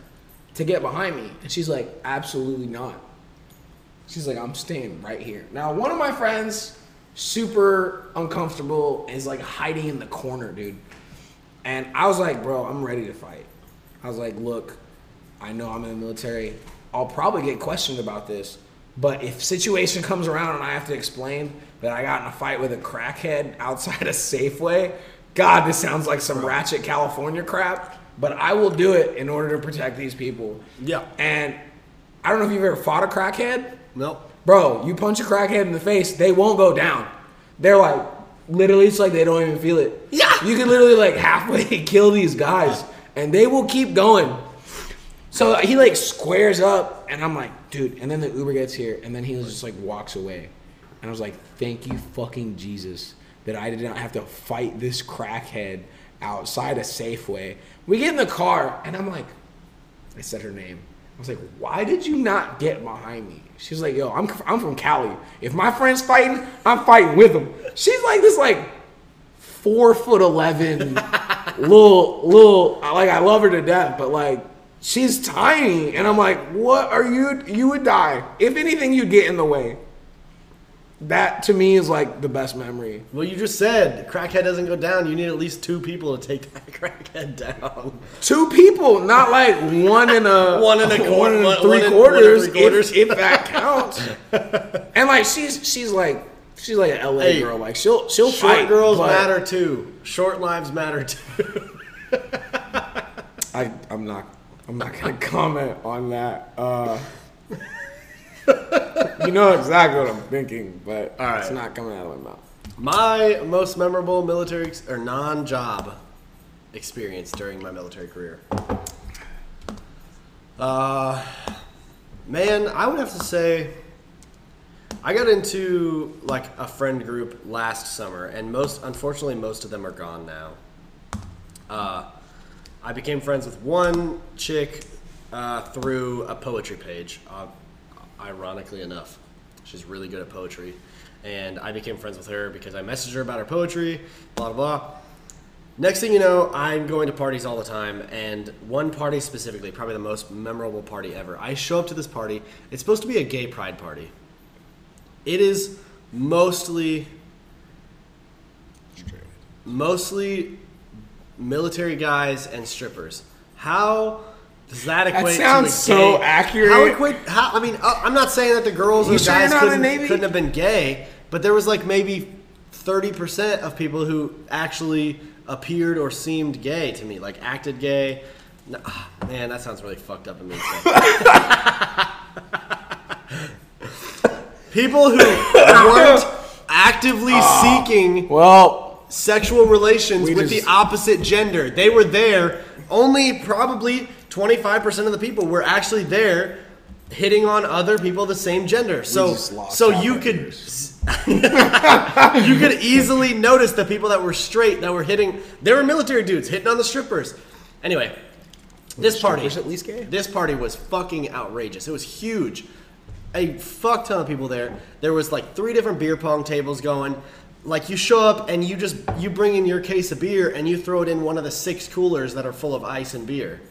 to get behind me, and she's like, "Absolutely not." She's like, "I'm staying right here." Now, one of my friends, super uncomfortable, is like hiding in the corner, dude. And I was like, "Bro, I'm ready to fight." I was like, "Look, I know I'm in the military. I'll probably get questioned about this, but if situation comes around and I have to explain that I got in a fight with a crackhead outside a Safeway, God, this sounds like some ratchet California crap. But I will do it in order to protect these people. Yeah. And I don't know if you've ever fought a crackhead. Nope. Bro, you punch a crackhead in the face, they won't go down. They're like, literally, it's like they don't even feel it. Yeah. You can literally like halfway kill these guys, and they will keep going. So he like squares up, and I'm like, dude. And then the Uber gets here, and then he just like walks away, and I was like, thank you, fucking Jesus, that I did not have to fight this crackhead outside a Safeway. We get in the car, and I'm like, I said her name. I was like, why did you not get behind me? She's like, yo, I'm, I'm from Cali. If my friend's fighting, I'm fighting with him. She's like this like four foot eleven little little like I love her to death, but like she's tiny. And I'm like, what are you you would die. If anything, you'd get in the way. That to me is like the best memory. Well, you just said crackhead doesn't go down. You need at least two people to take that crackhead down. Two people, not like one in a One and a quar- one one- three one quarters, three quarters. If, if that counts. and like she's she's like she's like an LA Hey, girl. Like she'll she'll Short fight. girls but matter too. Short lives matter too. I I'm not I'm not gonna comment on that. Uh, you know exactly what I'm thinking, but it's not coming out of my mouth. My most memorable military ex- or non-job experience during my military career. Uh, man, I would have to say I got into like a friend group last summer, and most unfortunately most of them are gone now. Uh, I became friends with one chick uh, through a poetry page. Uh, ironically enough, she's really good at poetry, and I became friends with her because I messaged her about her poetry. Blah blah. blah. Next thing you know, I'm going to parties all the time, and one party specifically, probably the most memorable party ever. I show up to this party. It's supposed to be a gay pride party. It is mostly mostly military guys and strippers. How does that equate? sounds to a so accurate. How equate? How I mean, uh, I'm not saying that the girls or sure guys couldn't, couldn't have been gay, but there was like maybe 30 percent of people who actually appeared or seemed gay to me, like acted gay. No, ah, man, that sounds really fucked up of me. people who weren't actively seeking Well, sexual relations We with just- the opposite gender. They were there. Only probably 25% of the people were actually there hitting on other people the same gender. So so you could you could easily notice the people that were straight that were hitting they were military dudes hitting on the strippers. Anyway, this party at least gay? This party was fucking outrageous. It was huge. A fuck ton of people there. There was like three different beer pong tables going. Like you show up and you just you bring in your case of beer and you throw it in one of the six coolers that are full of ice and beer,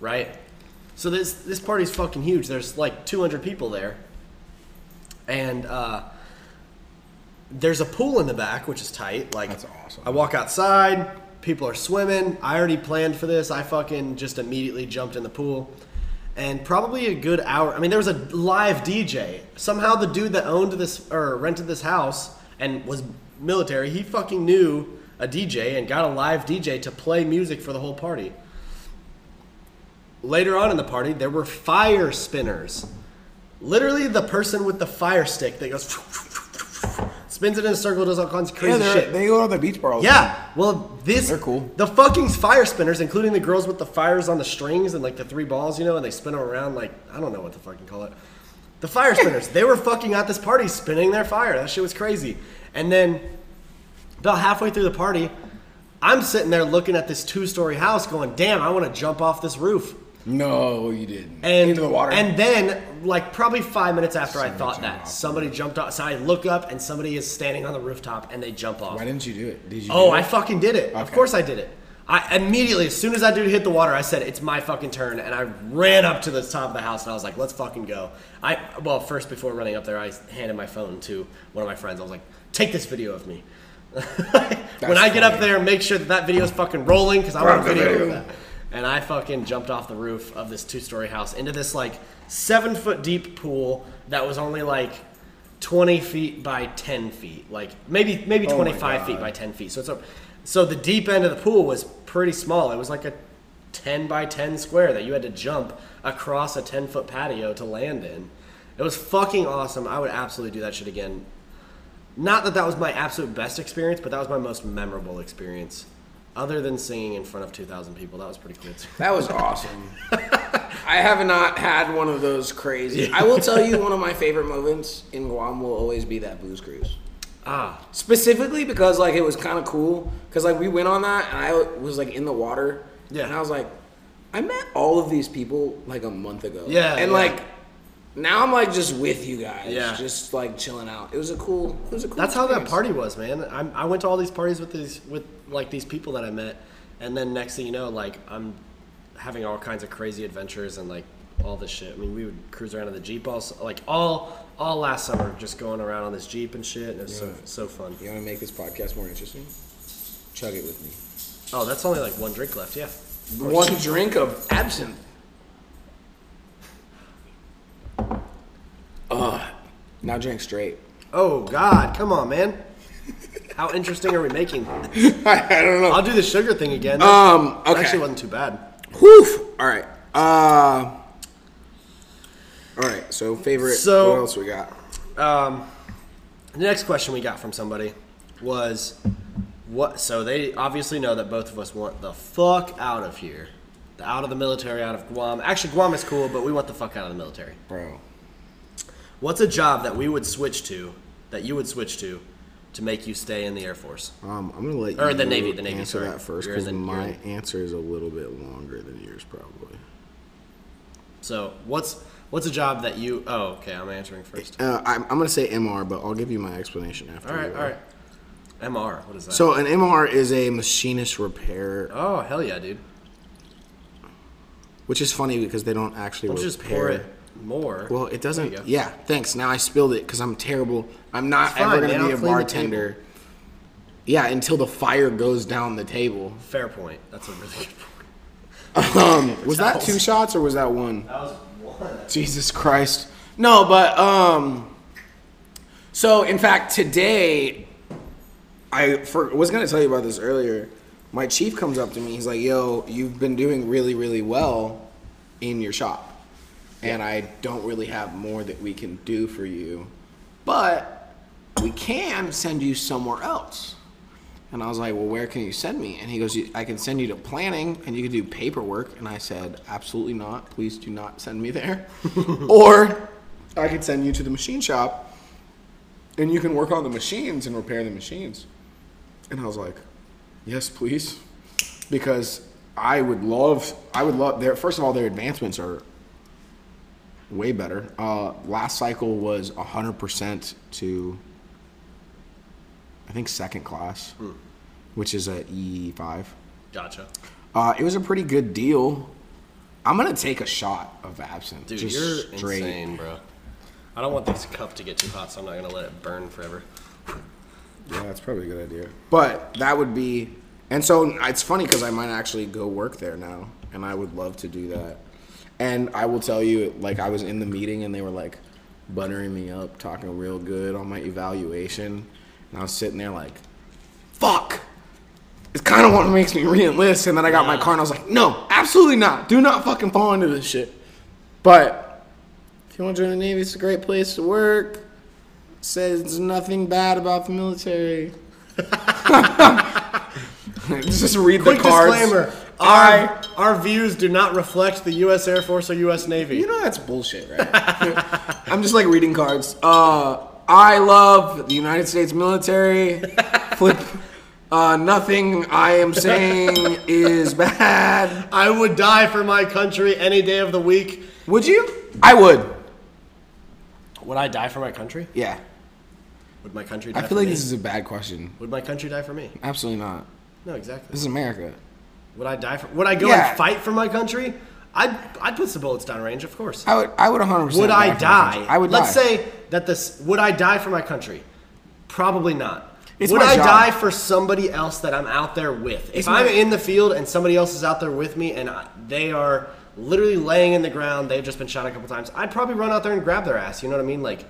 right? So this this party's fucking huge. There's like 200 people there, and uh, there's a pool in the back, which is tight. Like That's awesome. I walk outside, people are swimming. I already planned for this. I fucking just immediately jumped in the pool. And probably a good hour. I mean, there was a live DJ. Somehow, the dude that owned this or rented this house and was military, he fucking knew a DJ and got a live DJ to play music for the whole party. Later on in the party, there were fire spinners. Literally, the person with the fire stick that goes spins it in a circle, does all kinds of crazy they're- shit. they go to the beach bar. Yeah, well, this They're cool. The fucking fire spinners, including the girls with the fires on the strings and like the three balls, you know, and they spin them around like I don't know what to fucking call it. The fire spinners, they were fucking at this party spinning their fire. That shit was crazy. And then about halfway through the party, I'm sitting there looking at this two-story house, going, "Damn, I want to jump off this roof." No, you didn't. And Into the water. And then, like probably five minutes after I thought that, off the somebody jumped off. So I look up and somebody is standing on the rooftop and they jump off. Why didn't you do it? Did you? Oh, I fucking did it. Of course I did it. I immediately, as soon as that dude hit the water, I said, "It's my fucking turn," and I ran up to the top of the house and I was like, "Let's fucking go." I well, first before running up there, I handed my phone to one of my friends. I was like, "Take this video of me." when I get up there, make sure that that video is fucking rolling because I want a Grab video of that. And I fucking jumped off the roof of this two-story house into this like seven foot deep pool that was only like 20 feet by 10 feet, like maybe maybe Oh 25 feet by 10 feet. So it's a, so the deep end of the pool was pretty small. It was like a 10 by 10 square that you had to jump across a 10 foot patio to land in. It was fucking awesome. I would absolutely do that shit again. Not that that was my absolute best experience, but that was my most memorable experience. Other than singing in front of 2,000 people, that was pretty cool. too. That was awesome. I have not had one of those crazy. I will tell you, one of my favorite moments in Guam will always be that blues cruise. Ah, Specifically because like it was kind of cool. Because like we went on that and I was like in the water. Yeah. And I was like, I met all of these people like a month ago. Yeah, And yeah. like now I'm like just with you guys. Yeah. Just like chilling out. It was a cool. It was a cool. That's how that party was, man. I, I went to all these parties with these with like these people that I met, and then next thing you know, like I'm having all kinds of crazy adventures and like all this shit. I mean, we would cruise around in the jeep all like all all last summer, just going around on this jeep and shit. And it was so so fun. You want to make this podcast more interesting? Chug it with me. Oh, that's only like one drink left. Yeah. One drink of absinthe. Ugh. Now drink straight. Oh God, come on, man. How interesting are we making? I, don't know. I'll do the sugar thing again. Um, That okay. actually wasn't too bad. Whew. All right. Uh. All right. So favorite. So- what else we got? Um, the next question we got from somebody was what? So they obviously know that both of us want the fuck out of here, out of the military, out of Guam. Actually, Guam is cool, but we want the fuck out of the military. Bro. What's a job that we would switch to, that you would switch to, to make you stay in the Air Force? Um, I'm gonna let Or you the Navy, the Navy, answer sorry. that first because my answer is a little bit longer than yours, probably. So what's what's a job that you? Oh, okay, I'm answering first. Uh, I'm, I'm gonna say MR, but I'll give you my explanation after. All right. All right. MR. What is that? So an MR is a machinist repair, oh hell yeah, dude. Which is funny because they don't actually Don't you repair. just pour it more. Well, it doesn't. Go. Yeah, thanks. Now I spilled it because I'm terrible. I'm not It's fine, ever man. gonna be I'll a clean the bartender. Yeah, until the fire goes down the table. Fair point. That's a really good point. Um, was that two shots or was that one? That was one. Jesus Christ. No, but um. So in fact, today, I for, was gonna tell you about this earlier. My chief comes up to me. He's like, "Yo, you've been doing really, really well in your shop, and I don't really have more that we can do for you, but we can send you somewhere else." And I was like, "Well, where can you send me?" And he goes, "I can send you to planning, and you can do paperwork." And I said, "Absolutely not. Please do not send me there. or I could send you to the machine shop, and you can work on the machines and repair the machines." And I was like, "Yes, please," because I would love. I would love. Their first of all, their advancements are way better. Uh, last cycle was hundred percent to, I think, second class, which is a E five. Gotcha. Uh, it was a pretty good deal. I'm gonna take a shot of absinthe. Dude, just you're straight. insane, bro. I don't want this cup to get too hot, so I'm not gonna let it burn forever. Yeah, that's probably a good idea. But that would be, and so it's funny because I might actually go work there now, and I would love to do that. And I will tell you, like I was in the meeting and they were like buttering me up, talking real good on my evaluation, and I was sitting there like, "Fuck." It's kind of what makes me re-enlist, and then I got my car and I was like, "No, absolutely not. Do not fucking fall into this shit." But if you want to join the Navy, it's a great place to work. Says nothing bad about the military. Just read Quick the cards. disclaimer: I, our, our views do not reflect the U.S. Air Force or U.S. Navy. you know that's bullshit, right? I'm just like reading cards. Uh, I love the United States military. Flip. Uh, nothing I am saying is bad. I would die for my country any day of the week. Would you? I would. Would I die for my country? Yeah. Would my country die I for feel like me? this is a bad question. Would my country die for me? Absolutely not. No, exactly. This is America. Would I die for? Would I go Yeah. and fight for my country? I'd I'd put some bullets down range, of course. I would. I would 100. percent Would I die? I would. Let's die. say that this. Would I die for my country? Probably not. It's would my I job. die for somebody else that I'm out there with? It's if I'm in the field and somebody else is out there with me and I, they are literally laying in the ground, they've just been shot a couple times. I'd probably run out there and grab their ass. You know what I mean? Like.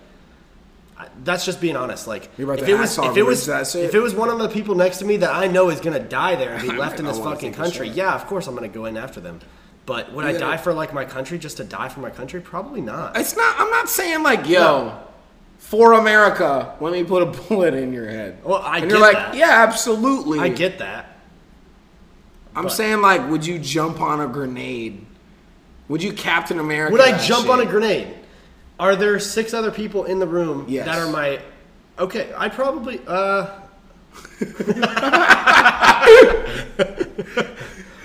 I- That's just being honest. Like, if it was, if it was, it? if it was one of the people next to me that I know is gonna die there and be left in this fucking country, yeah, of course I'm gonna go in after them. But would I die for like my country just to die for my country? Probably not. It's not. I'm not saying like, yo, No. for America, let me put a bullet in your head. Well, I and you're like, that. yeah, absolutely. I get that. I'm but- saying like, would you jump on a grenade? Would you Captain America? Would I jump on a grenade? Are there six other people in the room Yes. that are my? Okay, I probably. uh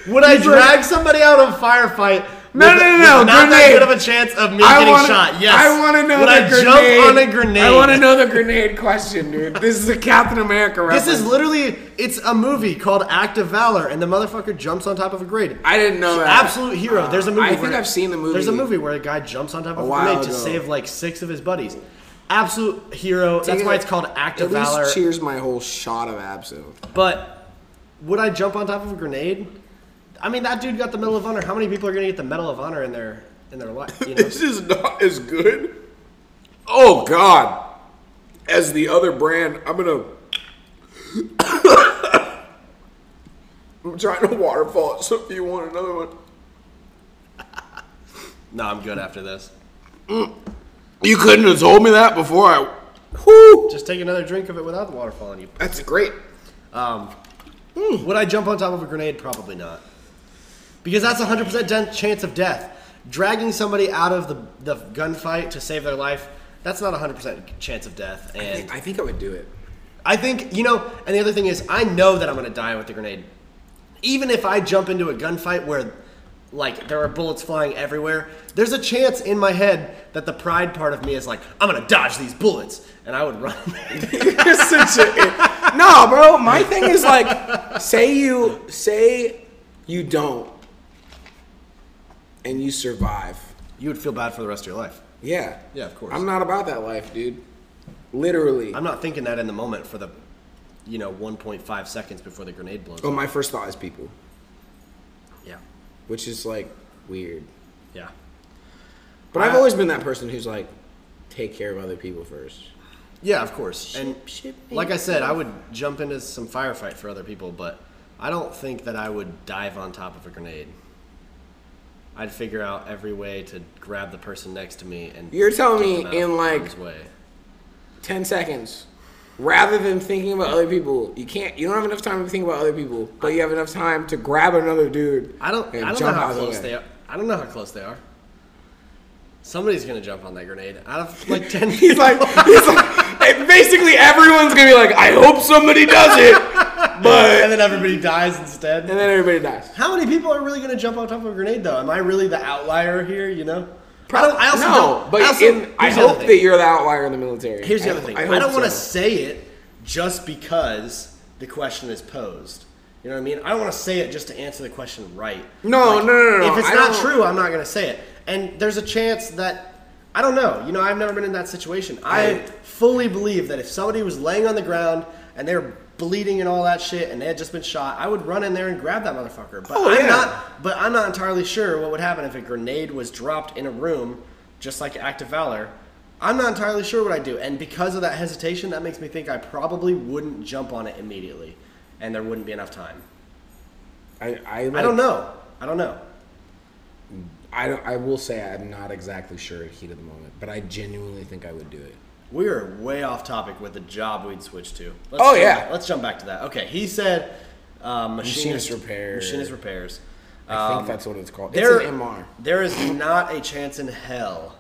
Would I drag somebody out of a firefight? No, with- no, no, no, Not that grenade. good of a chance of me I getting wanna, shot. Yes. I want to know Would the I grenade. jump on a grenade? I want to know the grenade question, dude. This is a Captain America reference. This is literally. It's a movie called Act of Valor, and the motherfucker jumps on top of a grenade. I didn't know that. Absolute hero. There's a uh, movie. I think where- I've seen the movie. There's a movie where a guy jumps on top of A a, grenade to save like six of his buddies. Absolute hero. That's Take why it's called Act of Valor. cheers my whole shot of absinthe. But would I jump on top of a grenade? I mean, that dude got the Medal of Honor. How many people are gonna get the Medal of Honor in their in their life? You know? This is not as good. Oh God! As the other brand, I'm gonna. I'm trying to waterfall it. So if you want another one, no, I'm good after this. you couldn't have told me that before I. Just take another drink of it without the waterfall on you. That's great. Um, would I jump on top of a grenade? Probably not. Because that's a 100% den- chance of death. Dragging somebody out of the, the gunfight to save their life, that's not a 100% chance of death. I And think, I think I would do it. I think, you know, and the other thing is, I know that I'm going to die with the grenade. Even if I jump into a gunfight where, like, there are bullets flying everywhere, there's a chance in my head that the pride part of me is like, I'm going to dodge these bullets. And I would run. No, bro. My thing is like, say you say you don't, and you survive. you would feel bad for the rest of your life. Yeah. Yeah, of course. I'm not about that life, dude. Literally. I'm not thinking that in the moment for the, you know, 1.5 seconds before the grenade blows. oh, my first thought is people, Yeah. which is like weird. Yeah. But I've uh, always been that person who's like, take care of other people first. Yeah, of course. And ship like I said, I would jump into some firefight for other people, but I don't think that I would dive on top of a grenade. I'd figure out every way to grab the person next to me and You're telling me in like. 10 seconds, rather than thinking about other people, you can't. You don't have enough time to think about other people, but you have enough time to grab another dude. I don't. I don't know how of the close they are. I don't know how close they are. Somebody's gonna jump on that grenade out of like ten. He's like, he's like, basically everyone's gonna be like, I hope somebody does it, and then everybody dies instead. and then everybody dies. How many people are really going to jump on top of a grenade, though? Am I really the outlier here? You know, I, don't, I also no, don't. but I, also, in, I here's the other hope that you're the outlier in the military. Here's the I- other thing. I, I, don't want to say it just because the question is posed. You know what I mean? I don't want to say it just to answer the question right. No, no, no, no, If it's I not don't- true, I'm not going to say it. And there's a chance that I don't know. You know, I've never been in that situation. I, I- fully believe that if somebody was laying on the ground and they're bleeding and all that shit, and they had just been shot, I would run in there and grab that motherfucker. But Oh, I'm yeah. not. But I'm not entirely sure what would happen if a grenade was dropped in a room, just like Act of Valor. I'm not entirely sure what I'd do, and because of that hesitation, that makes me think I probably wouldn't jump on it immediately, and there wouldn't be enough time. I, I, I don't know. I don't know. I don't. I will say I'm not exactly sure at heat of the moment, but I genuinely think I would do it. We are way off topic with the job we'd switch to. Let's Oh, yeah. let's jump back to that. Okay, he said uh, machinist, Machinist repair. Machinist repairs. I Um, think that's what it's called. there, it's an MR. there is not a chance in hell.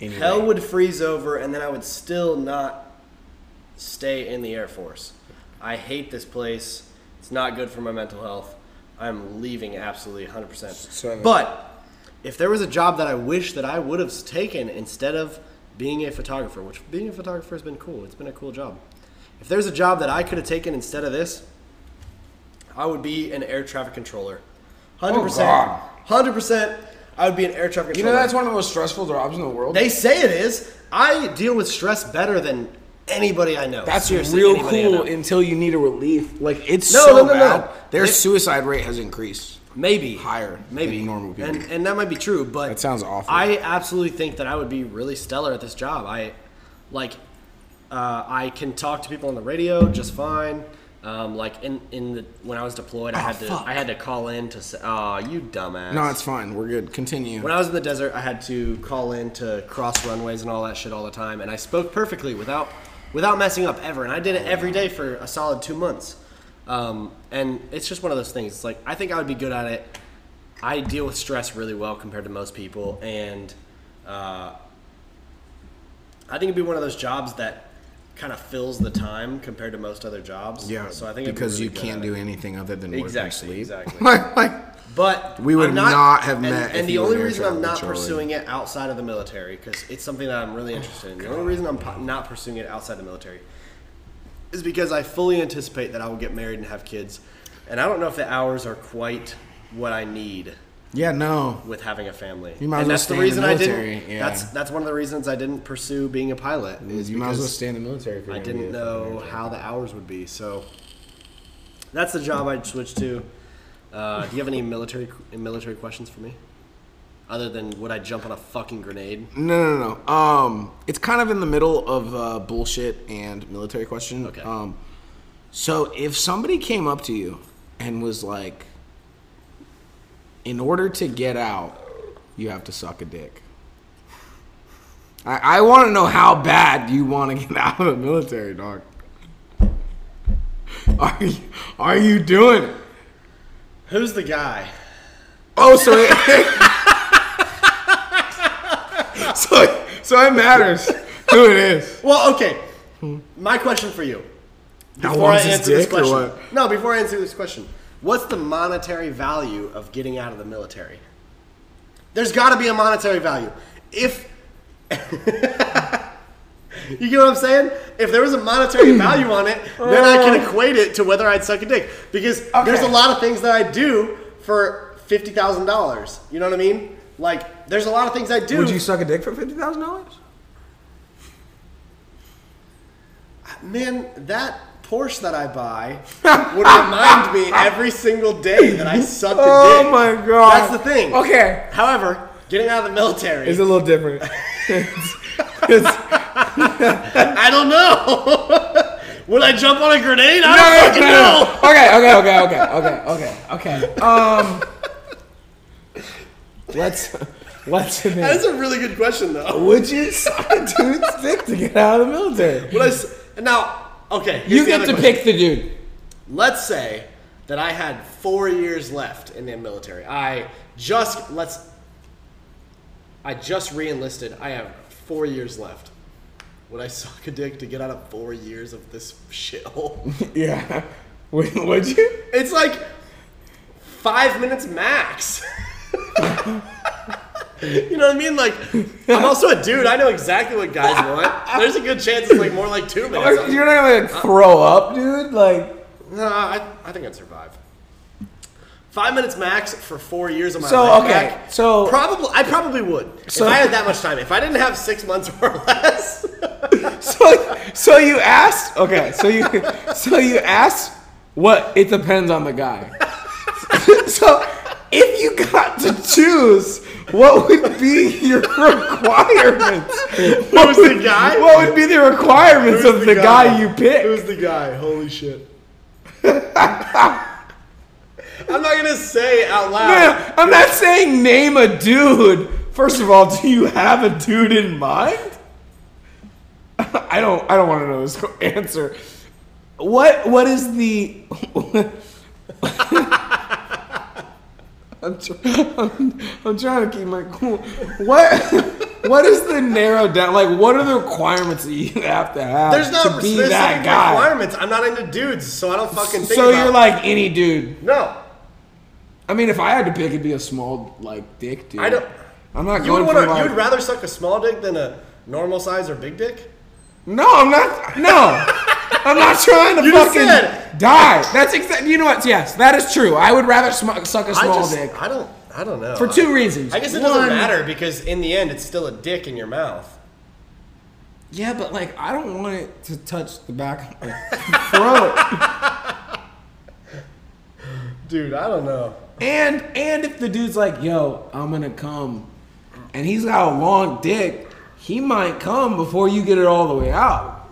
Anyway. Hell would freeze over, and then I would still not stay in the Air Force. I hate this place. It's not good for my mental health. I'm leaving absolutely 100%. So- but if there was a job that I wish that I would have taken instead of being a photographer, which being a photographer has been cool. It's been a cool job. If there's a job that I could have taken instead of this, I would be an air traffic controller. 100%. God. 100%. I would be an air traffic controller. You know that's one of the most stressful jobs in the world. They say it is. I deal with stress better than anybody I know. That's Seriously, real cool until you need a relief. Like it's No, so no, no, no. bad. Their They- suicide rate has increased. Maybe higher maybe normal people. and and that might be true. But That sounds awful. I absolutely think that I would be really stellar at this job. I like. Uh, I can talk to people on the radio just fine. Um, like in in the when I was deployed, I had to Oh, fuck. I had to call in to say, "Oh, you dumbass." No, it's fine. We're good. Continue. When I was in the desert, I had to call in to cross runways and all that shit all the time, and I spoke perfectly without without messing up ever. And I did it every day for a solid two months. Um, and it's just one of those things. It's like I think I would be good at it. I deal with stress really well compared to most people, and uh, I think it'd be one of those jobs that kind of fills the time compared to most other jobs. yeah, So I think I'd be because really you can't do anything other than work and Exactly, sleep. exactly. But We would I'm not have and, met if And the only reason I'm not pursuing it outside of the military because it's something that I'm really interested in. The only reason I'm not pursuing it outside the military is because I fully anticipate that I will get married and have kids, and I don't know if the hours are quite what I need yeah, no. with having a family. You might as and well that's stay the in the reason I military, didn't. yeah. That's that's one of the reasons I didn't pursue being a pilot. Is You might as well stay in the military. I didn't know how the hours would be. So that's the job I'd switch to. Uh, do you have any military military questions for me? Other than would I jump on a fucking grenade? No, no, no. Um, it's kind of in the middle of uh, bullshit and military question. Okay. Um, so if somebody came up to you and was like, "In order to get out, you have to suck a dick," I, I want to know how bad you want to get out of the military, dog. Are you, are you doing it? Who's the guy? Oh, so it, so so it matters who it is. Well, okay. My question for you. How Before I long's his answer this dick or question. what? No, before I answer this question. What's the monetary value of getting out of the military? There's got to be a monetary value. If You get what I'm saying? If there was a monetary hmm. value on it, then I can uh. equate it to whether I'd suck a dick. Because there's a Okay. lot of things that I do for fifty thousand dollars. You know what I mean? Like, there's a lot of things I do. Would you suck a dick for fifty thousand dollars? Man, that Porsche that I buy would remind me every single day that I sucked a Oh dick. Oh my god! That's the thing. Okay, However, getting out of the military, is a little different. it's, it's, I don't know. would I jump on a grenade? I don't no, fucking no, know. no. Okay, okay, okay, okay, okay, okay, okay. Um, let's let's. That's a really good question, though. Would you suck a dude's dick to get out of the military? Would I s- now? Okay, here's You the get other to question. pick the dude. Let's say that I had four years left in the military. I just let's. I just re-enlisted. I have four years left. Would I suck a dick to get out of four years of this shithole? Yeah. Would, would you? It's like five minutes max. you know what I mean? Like, I'm also a dude. I know exactly what guys want. There's a good chance it's like more like two minutes. You're not gonna like throw up, dude. Like. No, I, I think I'd survive. Five minutes max for four years of my life. So, life. okay, back. so- probably I probably would So- if I had that much time. If I didn't have six months or less, So, so you asked. Okay, so you, so you asked. What? It depends on the guy. so, if you got to choose, what would be your requirements? who's the guy? What would be the requirements Who's of the, guy, you pick? Who's the guy? Holy shit! I'm not gonna say out loud. No, I'm not saying name a dude. First of all, do you have a dude in mind? I don't I don't want to know this answer. What what is the I'm, tr- I'm, I'm trying to keep my cool. What what is the narrow down like what are the requirements that you have to have There's no to be specific that guy? requirements. I'm not into dudes, so I don't fucking think So about you're like any dude. no. I mean if I had to pick it'd be a small like dick dude. I don't. I'm not You would going want for to. like, You would rather suck a small dick than a normal size or big dick? No, I'm not. No, I'm not trying to You fucking said. die. That's exactly. You know what? Yes, that is true. I would rather sm- suck a small just. dick I don't. I don't know. for two reasons. I guess it One- doesn't matter because in the end, it's still a dick in your mouth. Yeah, but like, I don't want it to touch the back of my throat. Dude, I don't know. and and if the dude's like, "Yo, I'm gonna come," and he's got a long dick, he might come before you get it all the way out.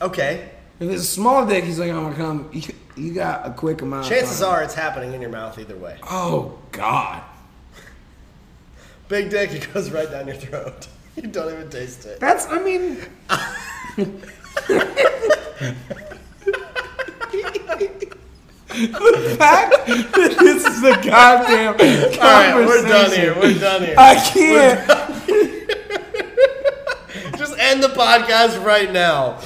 Okay. If it's a small dick, he's like, "I'm gonna come." You, you got a quick amount. of Chances time. are it's happening in your mouth either way. Oh God. Big dick, it goes right down your throat. You don't even taste it. That's, I mean. the fact that this is a goddamn conversation. All right, we're done here. We're done here. I can't. Just end the podcast right now.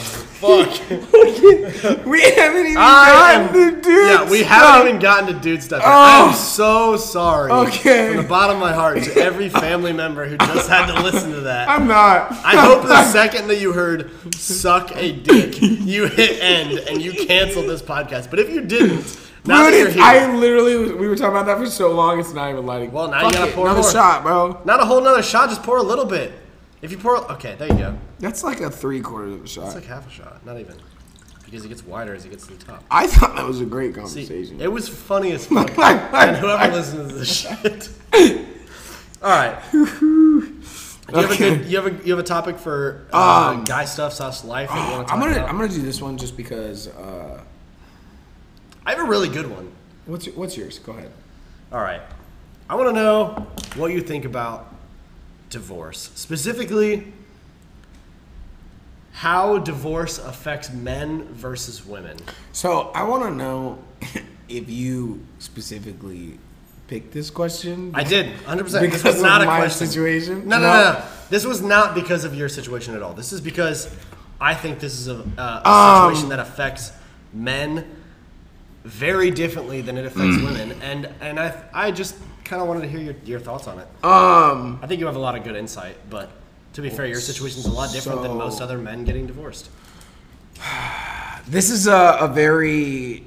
Fuck. We haven't even I gotten am- to do Yeah, we stuff. haven't even gotten to dude stuff. yet. Oh. I'm so sorry. Okay. From the bottom of my heart to every family member who just had to listen to that. I'm not. I hope the second that you heard "suck a dick," you hit end and you canceled this podcast. But if you didn't, now that Dude, you're it's- here, I literally, was- we were talking about that for so long, it's not even lighting. Well, now Fuck you gotta it, pour another more. shot, bro. not a whole nother shot. Just pour a little bit. If you pour, okay, there you go. That's like a three quarters of a shot. It's like half a shot, not even, because it gets wider as it gets to the top. I thought that was a great See, conversation. it was funny as fuck. and whoever listens to this shit. All right. You have a good. You have a you have a topic for uh, guy stuff slash life that you want to I'm gonna, about. I'm gonna do this one just because. Uh, I have a really good one. what's your, what's yours? Go ahead. All right. I want to know what you think about divorce. Specifically, how divorce affects men versus women. So I want to know if you specifically picked this question. I did, 100%. this Because was not a question. situation? No, no, No. no, no. This was not because of your situation at all. This is because I think this is a, a, a Um, situation that affects men very differently than it affects Mm. women. And and I I just kind of wanted to hear your, your thoughts on it. Um. I think you have a lot of good insight, but to be fair, your situation is a lot different than most other men getting divorced. This is a, a very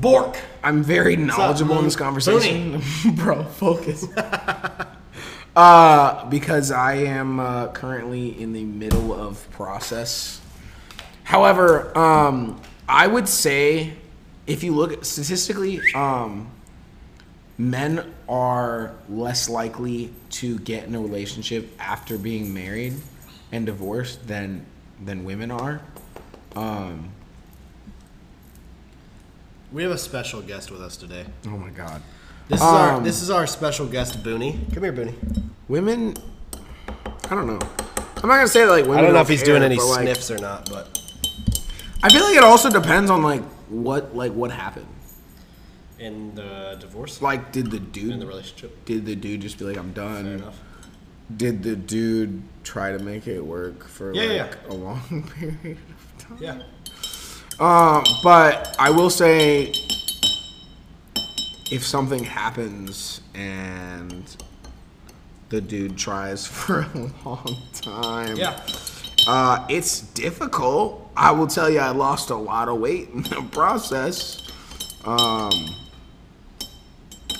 Bork. I'm very knowledgeable in this conversation, bro. Focus. uh, because I am uh, currently in the middle of process. However, um, I would say if you look statistically, um, men are less likely to get in a relationship after being married and divorced than than women are. Um, We have a special guest with us today. oh my god. This is our Um, this is our special guest, Booney. Come here, Booney. Women, I don't know. I'm not gonna say that like women. I don't know if he's care, doing any but, like, sniffs or not, but I feel like it also depends on like what like what happened. In the divorce, Like, did the dude in the relationship, did the dude just be like, I'm done? fair enough. Did the dude try to make it work for Yeah, like yeah, a long period of time? Yeah. Um, but I will say, if something happens and the dude tries for a long time, Yeah. uh, it's difficult. I will tell you, I lost a lot of weight in the process. Um,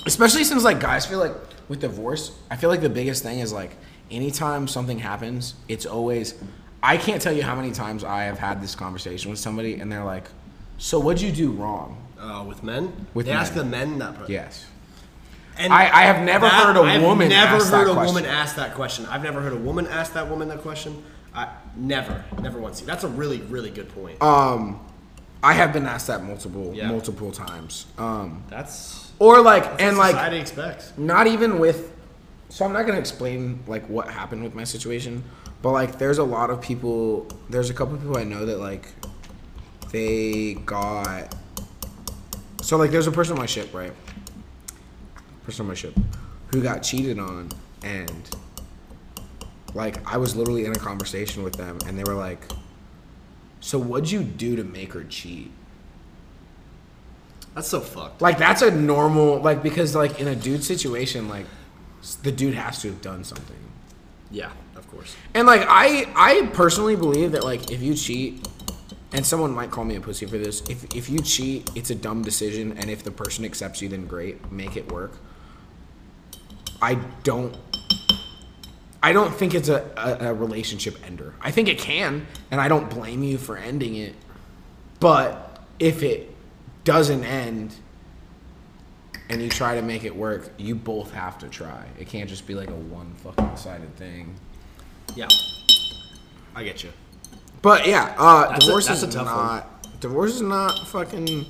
especially since like guys feel like with divorce, I feel like the biggest thing is like anytime something happens, it's always. I can't tell you how many times I have had this conversation with somebody, and they're like, "So what'd you do wrong?" Uh, with men, With they ask the men. men that. part. Yes. And I- I have never heard a I've woman never ask heard that a question. woman ask that question. I've never heard a woman ask that woman that question. I never, never once. That's a really, really good point. Um, I have been asked that multiple, Yeah. multiple times. Um, that's or like, that's and like, society expects. not even with So I'm not gonna explain like what happened with my situation, but like there's a lot of people. There's a couple of people I know that like they got. So like there's a person on my ship, right? Person on my ship who got cheated on, and like I was literally in a conversation with them, and they were like, "So what'd you do to make her cheat?" That's so fucked. Like that's a normal like because like in a dude situation like the dude has to have done something. Yeah, of course. And like I I personally believe that like if you cheat and someone might call me a pussy for this, if if you cheat, it's a dumb decision and if the person accepts you then great, make it work. I don't I don't think it's a, a, a relationship ender. I think it can, and I don't blame you for ending it. But if it doesn't end and you try to make it work, you both have to try. It can't just be like a one fucking sided thing. Yeah. I get you. But yeah, uh, That's a- divorce that's is a tough one. not divorce is not fucking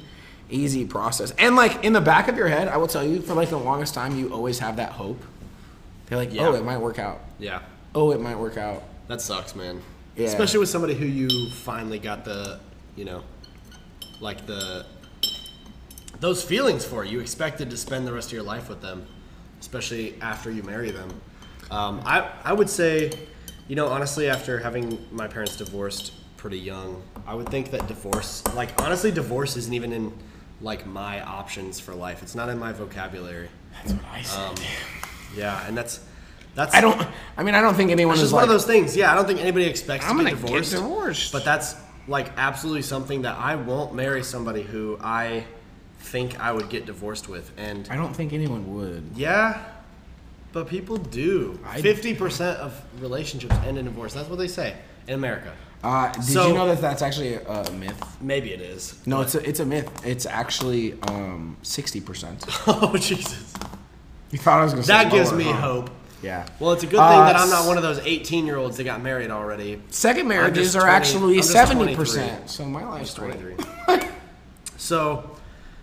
easy process. And like in the back of your head, I will tell you, for like the longest time, you always have that hope. They're like, Yeah. oh, it might work out. Yeah. Oh, it might work out. That sucks, man. Yeah. Especially with somebody who you finally got the, you know, like the those feelings for. You expected to spend the rest of your life with them, especially after you marry them. Um, I I would say, you know, honestly, after having my parents divorced pretty young, I would think that divorce, like honestly, divorce isn't even in like my options for life. It's not in my vocabulary. That's what I said. Um, yeah, and that's that's I don't. I mean, I don't think anyone is just like. one of those things. Yeah, I don't think anybody expects I'm to gonna get divorced. divorced. But that's like absolutely something that I won't marry somebody who I think I would get divorced with. And I don't think anyone would. yeah, but people do. I- Fifty percent of relationships end in divorce. That's what they say in America. Uh, did So- you know that that's actually a, a myth? Maybe it is. No, it's a, it's a myth. It's actually um sixty percent. oh Jesus. You thought I was gonna say That gives lower, me huh? hope. Yeah. Well, it's a good Uh, thing that I'm not one of those 18 year olds that got married already. Second marriages just are 20 actually just seventy 23. percent. So my life's 23. so,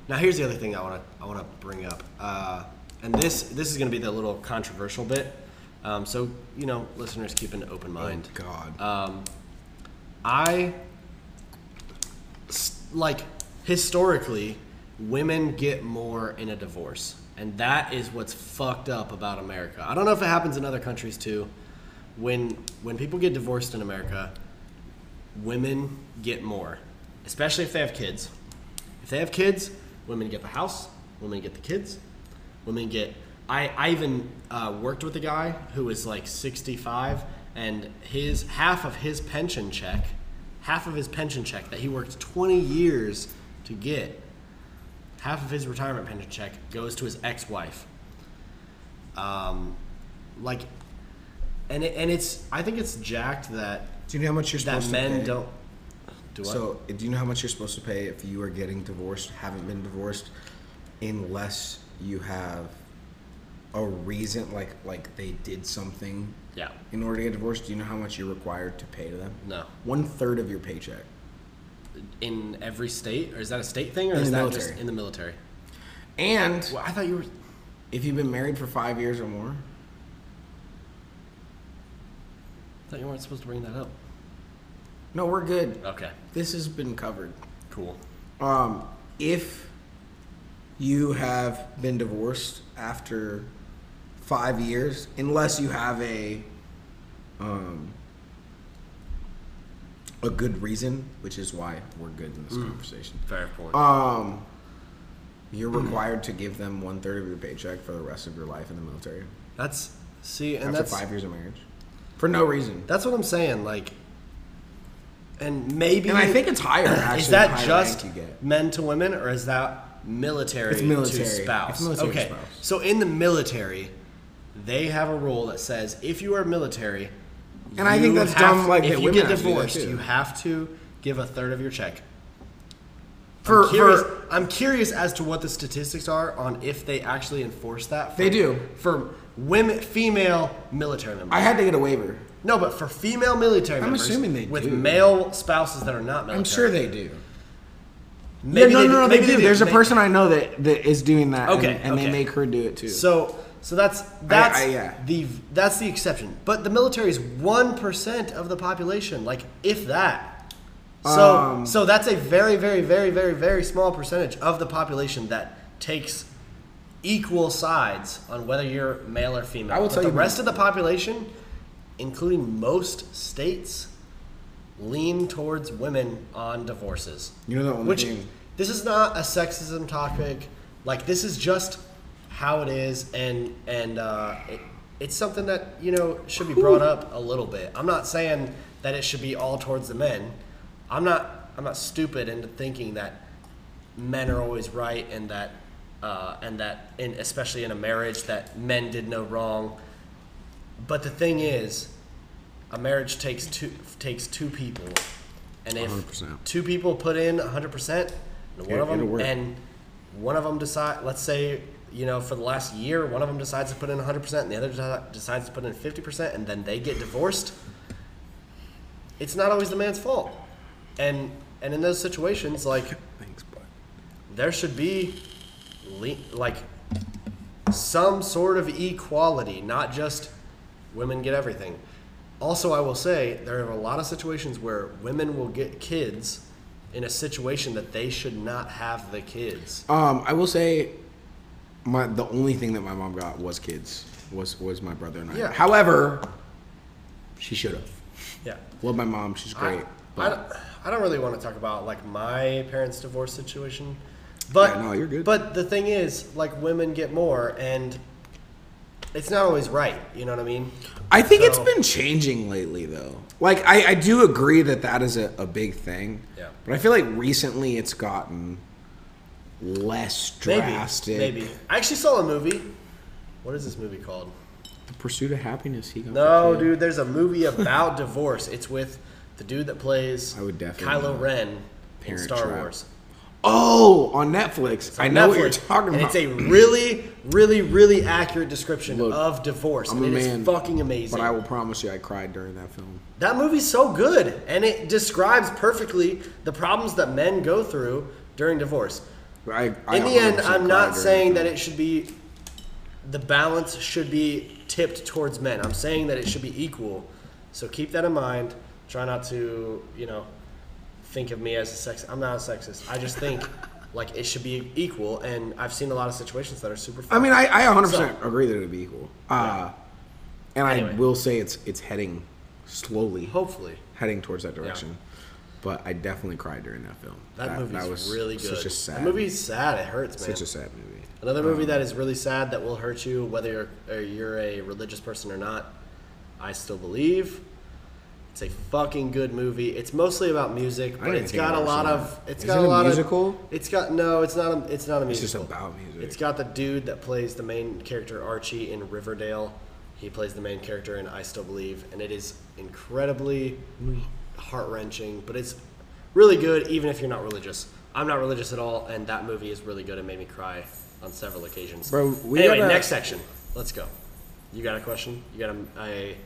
now here's the other thing I want to I want to bring up, uh, and this this is going to be the little controversial bit. Um, so you know, listeners, keep an open mind. God. Um, I like historically, women get more in a divorce, and that is what's fucked up about America. I don't know if it happens in other countries too. When when people get divorced in America, women get more, especially if they have kids. If they have kids, women get the house, women get the kids, women get. I, I even uh, worked with a guy who was like 65, and his half of his pension check, half of his pension check that he worked 20 years to get, half of his retirement pension check goes to his ex-wife. Um, like, and it, and it's I think it's jacked that Do you know how much you're that supposed men to pay? don't. Do? So, do you know how much you're supposed to pay if you are getting divorced, haven't been divorced, unless you have a reason, like like they did something yeah. in order to get divorced? Do you know how much you're required to pay to them? No. One third of your paycheck. in every state, or is that a state thing, or In is that military. just in the military? And Well, I thought you were. if you've been married for five years or more, I thought you weren't supposed to bring that up. No, we're good. Okay, This has been covered. cool. Um, if you have been divorced after five years, unless you have a um, a good reason, which is why we're good in this conversation. Fair point. Um, you're required to give them one third of your paycheck for the rest of your life in the military that's see, and after that's five years of marriage, for no reason. that's what I'm saying. Like, and maybe And I think it's higher. Actually, is that just men to women, or is that military, It's military. to spouse? It's military to okay, spouse. so in the military, they have a rule that says if you are military, And I think that's dumb, like, if you get have to do that, divorced, you have to give a third of your check. For- I'm curious, for- I'm curious as to what the statistics are on if they actually enforce that. For, They do. for women, female military members. I had to get a waiver. No, but for female military I'm members, assuming they with do. male spouses that are not military. I'm sure they do. Maybe no, they no, no, they maybe do. There's a person I know that, that is doing that. Okay, and, and okay. they make her do it too. So, So that's that's I- yeah. the that's the exception. But the military is one percent of the population, like if that. So Um, so that's a very very very very very small percentage of the population that takes equal sides on whether you're male or female. I will but tell the you- rest of the population, including most states, lean towards women on divorces. You know the only Which thing- this is not a sexism topic. Like this is just how it is, and and uh, it, it's something that you know should be brought up a little bit. I'm not saying that it should be all towards the men. I'm not I'm not stupid into thinking that men are always right and that uh, and that in, especially in a marriage that men did no wrong. But the thing is, a marriage takes two takes two people, and if 100%. two people put in 100 percent, and one It- of them and one of them decide, let's say you know for the last year, one of them decides to put in 100 percent, and the other decides to put in 50 percent, and then they get divorced. It's not always the man's fault, and and in those situations, like Thanks, there should be le- like some sort of equality, not just women get everything. Also, I will say there are a lot of situations where women will get kids in a situation that they should not have the kids. Um, I will say, my the only thing that my mom got was kids. Was was my brother and I. Yeah. However, she should have. Yeah. Love my mom. She's great. I, I, but don't, I don't really want to talk about like my parents' divorce situation, but Yeah, no, you're good. But the thing is, like women get more, and it's not always right. You know what I mean? I think it's been changing lately, though. Like, I, I do agree that that is a, a big thing. Yeah. But I feel like recently it's gotten less drastic. maybe. I actually saw a movie. What is this movie called? The pursuit of happiness. He got No, dude. There's a movie about divorce. It's with the dude that plays I would definitely Kylo. Ren in Star Trap. Wars. Oh, on Netflix. It's I on know what you're Netflix, talking about. it's a really, really, really accurate description Look, of divorce. I'm and a it is man, fucking amazing. But I will promise you, I cried during that film. That movie's so good, and it describes perfectly the problems that men go through during divorce. I, I In the end, I'm not saying that it should be the balance should be tipped towards men. I'm saying that it should be equal. So keep that in mind. Try not to, you know, think of me as a sex. I'm not a sexist. I just think like it should be equal, and I've seen a lot of situations that are super. Fun. I mean, I, I 100% So- agree that it would be equal. Uh, And Anyway. I will say it's it's heading slowly, hopefully heading towards that direction. But I definitely cried during that film. that, movie was really good. Such a sad, That movie's sad. It hurts, man. such a sad movie. Another movie Um, that is really sad that will hurt you, whether you're, you're a religious person or not. I still believe. It's a fucking good movie. It's mostly about music, but it's got a lot of. It's Is got it a lot musical? of. It's got no. It's not a. It's not a musical. It's just about music. It's got the dude that plays the main character Archie in Riverdale. He plays the main character in I Still Believe, and it is incredibly heart wrenching. But it's really good, even if you're not religious. I'm not religious at all, and that movie is really good. It made me cry on several occasions. Bro, we anyway, gotta- next section. Let's go. You got a question? You got a, a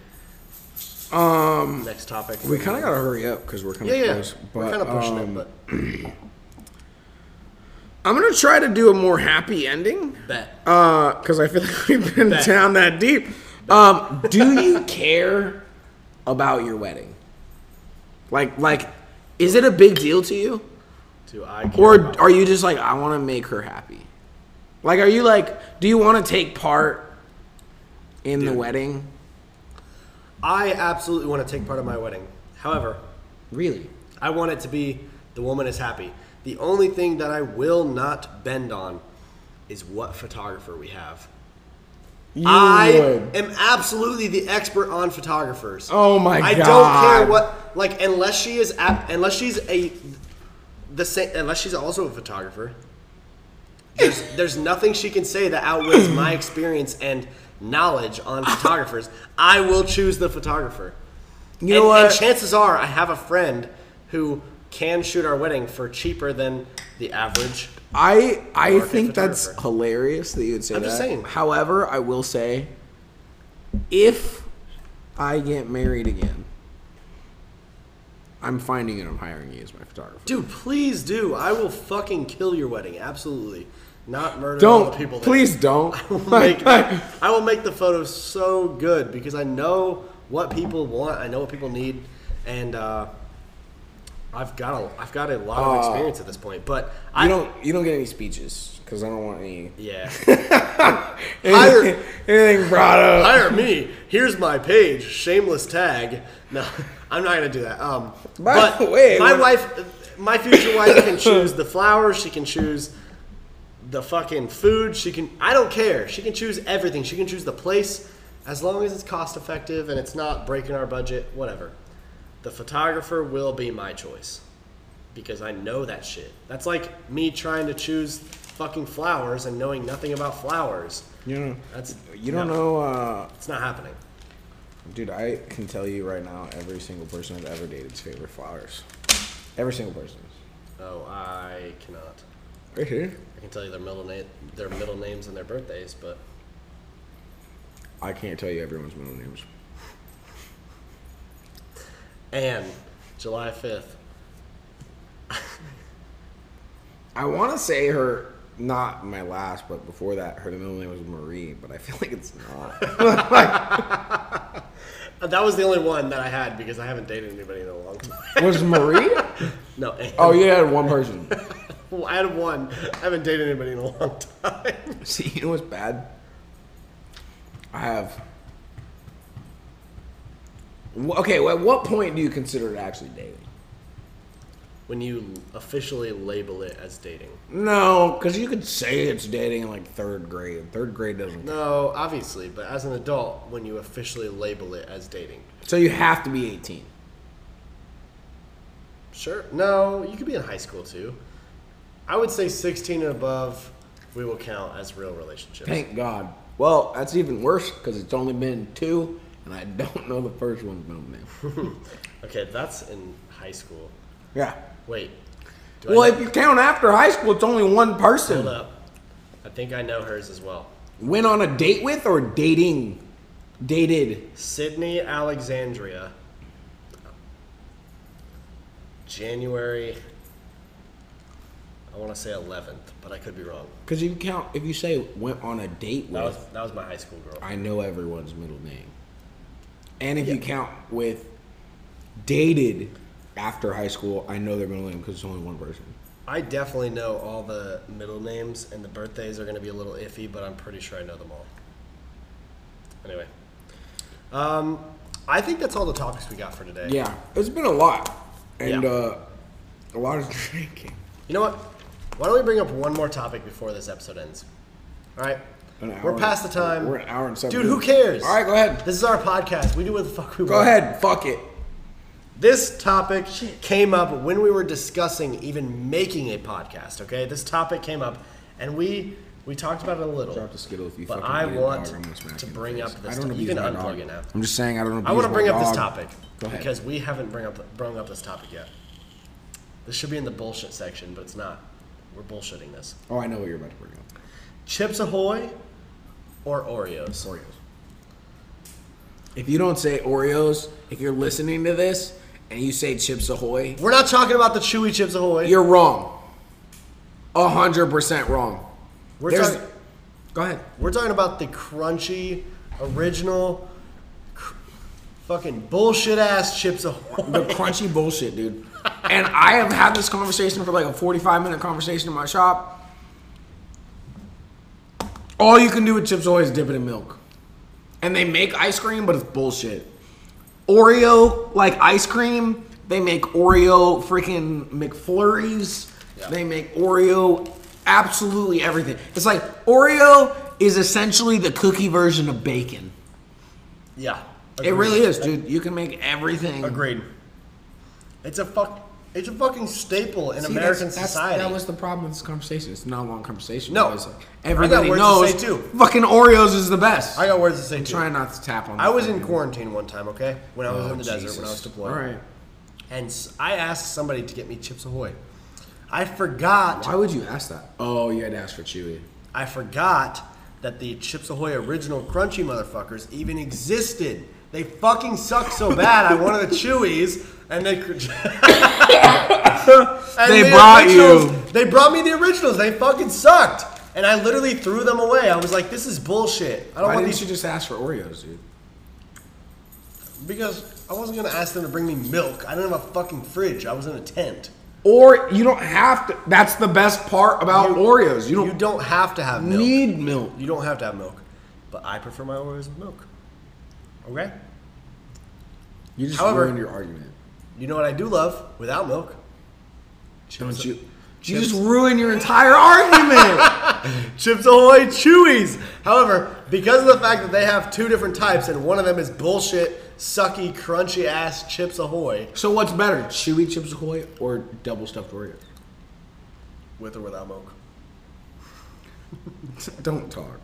Um, next topic? we kind of gotta hurry up because we're kind yeah, of yeah. close. But, We're kind of pushing um, it, but I'm gonna try to do a more happy ending. bet. Uh, because I feel like we've been Bet. down that deep. Um, do you care about your wedding? Like, like, is it a big deal to you, Do I care or are you just like, I want to make her happy? Like, are you like, do you want to take part in the wedding? I absolutely want to take part in my wedding. However, Really? I want it to be the woman is happy. The only thing that I will not bend on is what photographer we have. You I would. am absolutely the expert on photographers. Oh my god. I don't care what like unless she is ap- unless she's a the same unless she's also a photographer. There's there's nothing she can say that outweighs my experience and knowledge on photographers. I will choose the photographer. You know and, what? and chances are I have a friend who can shoot our wedding for cheaper than the average. I I think that's hilarious that you would say I'm that. just saying. However, I will say, if I get married again, I'm finding and I'm hiring you as my photographer. Dude, please do. I will fucking kill your wedding. Absolutely. Not murder Don't the people. there. please don't. make, I will make the photos so good because I know what people want. I know what people need, and uh, I've got a I've got a lot of Uh, experience at this point. But you I don't you don't get any speeches because I don't want any Yeah, anything, anything brought up. hire me. Here's my page. Shameless tag. No, I'm not gonna do that. Um, By but the way, my wife, my future wife can choose the flowers. She can choose the fucking food. She can. I don't care. She can choose everything. She can choose the place as long as it's cost effective and it's not breaking our budget. Whatever. The photographer will be my choice because I know that shit. That's like me trying to choose fucking flowers and knowing nothing about flowers. You know, That's you don't no, know, uh, It's not happening. dude. I can tell you right now, every single person I've ever dated's favorite flowers. Every single person. Oh, I cannot. Right here. I can tell you their middle name, their middle names and their birthdays, but I can't tell you everyone's middle names. and July fifth. I want to say her, not my last, but before that, her middle name was Marie, but I feel like it's not. That was the only one that I had because I haven't dated anybody in a long time. was Marie? no. Oh, you had one person. Well, I had one. I haven't dated anybody in a long time. See, you know what's bad? I have. Okay, well, at what point do you consider it actually dating? when you officially label it as dating. No, because you could say it's dating in like third grade. Third grade doesn't. No, obviously, but as an adult, when you officially label it as dating. So you have to be 18. Sure. No, you could be in high school too. I would say 16 and above, we will count as real relationships. Thank God. Well, that's even worse because it's only been two, and I don't know the first one's middle name. Okay, that's in high school. yeah. Wait. Well, if you count after high school, it's only one person. Hold up. I think I know hers as well. Went on a date with or dating? Dated. Sydney Alexandria. January. I want to say 11th, but I could be wrong. Because you count, if you say went on a date That with, was that was my high school girl. I know everyone's middle name. And if you count with dated after high school, I know their middle name because it's only one person. I definitely know all the middle names, and the birthdays are going to be a little iffy, but I'm pretty sure I know them all. Anyway, um, I think that's all the topics we got for today. Yeah, it's been a lot, and Yeah. uh, a lot of drinking. You know what? Why don't we bring up one more topic before this episode ends? All right. We're past the time. We're an hour and seven. Dude, who cares? All right, go ahead. This is our podcast. We do what the fuck we Go want. Go ahead. Fuck it. This topic came up when we were discussing even making a podcast. Okay, this topic came up, and we we talked about it a little. Drop the skittle if you But fucking I want dog. I'm gonna smack to you in the bring up this I don't to- you can unplug dog. it now. I'm just saying I don't. Know. I want to bring my up this topic Go ahead. because we haven't bring up brought up this topic yet. This should be in the bullshit section, but it's not. We're bullshitting this. Oh, I know what you're about to bring up. Chips Ahoy or Oreos? Oreos. If you don't say Oreos, if you're listening to this and you say Chips Ahoy, We're not talking about the chewy Chips Ahoy. you're wrong. A hundred percent wrong. we're, There's- talking, Go ahead. we're talking about the crunchy, original, fucking bullshit ass Chips Ahoy. The crunchy bullshit, dude. And I have had this conversation for like a 45 minute conversation in my shop. All you can do with Chips Ahoy is dip it in milk. And they make ice cream, but it's bullshit. Oreo, like ice cream, they make Oreo freaking McFlurries. Yeah. They make Oreo absolutely everything. It's like Oreo is essentially the cookie version of bacon. yeah. It really is, dude. You can make everything. Agreed. It's a fuck. It's a fucking staple in See, American that's- that's- society. That was the problem with this conversation. It's not a long conversation. No. because I got everybody words to knows say, too. fucking Oreos is the best. I got words to say I'm too. trying not to tap on. I the was in fucking- quarantine one time, okay? When I was Oh, in the oh, desert, when I was deployed. All right. And I asked somebody to get me Chips Ahoy. I forgot. Why would you ask that? Oh, you had to ask for Chewy. I forgot that the Chips Ahoy original crunchy motherfuckers even existed. They fucking suck so bad. I wanted the Chewies, and they. And They the brought you- They brought me the originals. They fucking sucked. and I literally threw them away. I was like, "This is bullshit. I don't Why want didn't these." you should just ask for Oreos, dude? Because I wasn't gonna ask them to bring me milk. I didn't have a fucking fridge. I was in a tent. Or you don't have to. That's the best part about Oreos. You don't, You don't have to have milk. need milk. You don't have to have milk, but I prefer my Oreos with milk. Okay. You just However- ruined your argument. You know what I do love without milk? Don't you? You just ruin your entire argument. Chips Ahoy Chewies. However, because of the fact that they have two different types and one of them is bullshit, sucky, crunchy ass Chips Ahoy so what's better, chewy Chips Ahoy or double stuffed Oreos? with or without milk. Don't talk.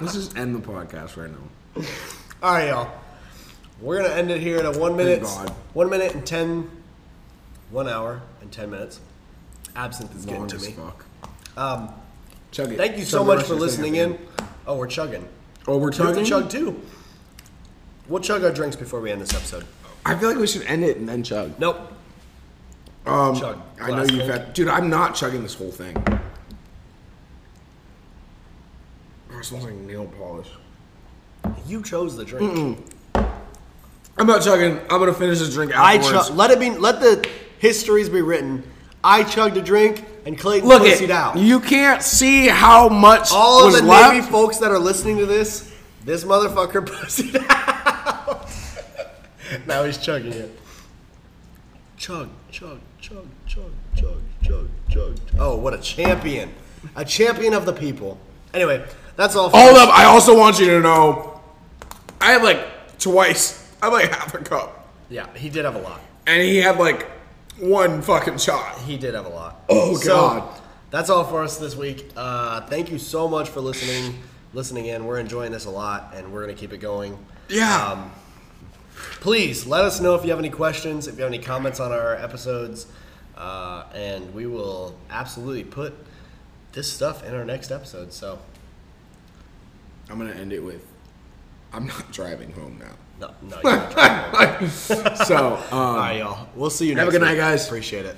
Let's just end the podcast right now. All right, y'all. We're gonna end it here at a one minute, God. one minute and ten, one hour and ten minutes. Absinthe is getting Long to as me. fuck. Um, Chug it. thank you Chug so the much rest for of this thing listening in. Oh, we're chugging. Oh, we're We have to chugging. chug too. We'll chug our drinks before we end this episode. I feel like we should end it and then chug. Nope. Um, Chug. I know Glass you've had, dude. I'm not chugging this whole thing. Oh, it smells like nail polish. You chose the drink. I'm not chugging. I'm gonna finish this drink I afterwards. chug. Let it be. Let the histories be written. I chugged a drink and Clayton Look pussied it. out. You can't see how much All of was the left. Navy folks that are listening to this, this motherfucker pussied out. now he's chugging it. Chug, chug, chug, chug, chug, chug, chug. Oh, what a champion! A champion of the people. Anyway, that's all. For Hold up. I also want you to know, I had like twice. I had like half a cup, Yeah, he did have a lot. and he had like one fucking shot. He did have a lot. Oh, So, God. that's all for us this week. Uh, thank you so much for listening, listening in. We're enjoying this a lot, and we're gonna keep it going. Yeah. Um, please let us know if you have any questions, if you have any comments on our episodes, uh, and we will absolutely put this stuff in our next episode. So, I'm gonna end it with, I'm not driving home now. no, no, you're not trying to- So, um, all right, y'all. We'll see you. Next. Have a good night, week. guys. Appreciate it.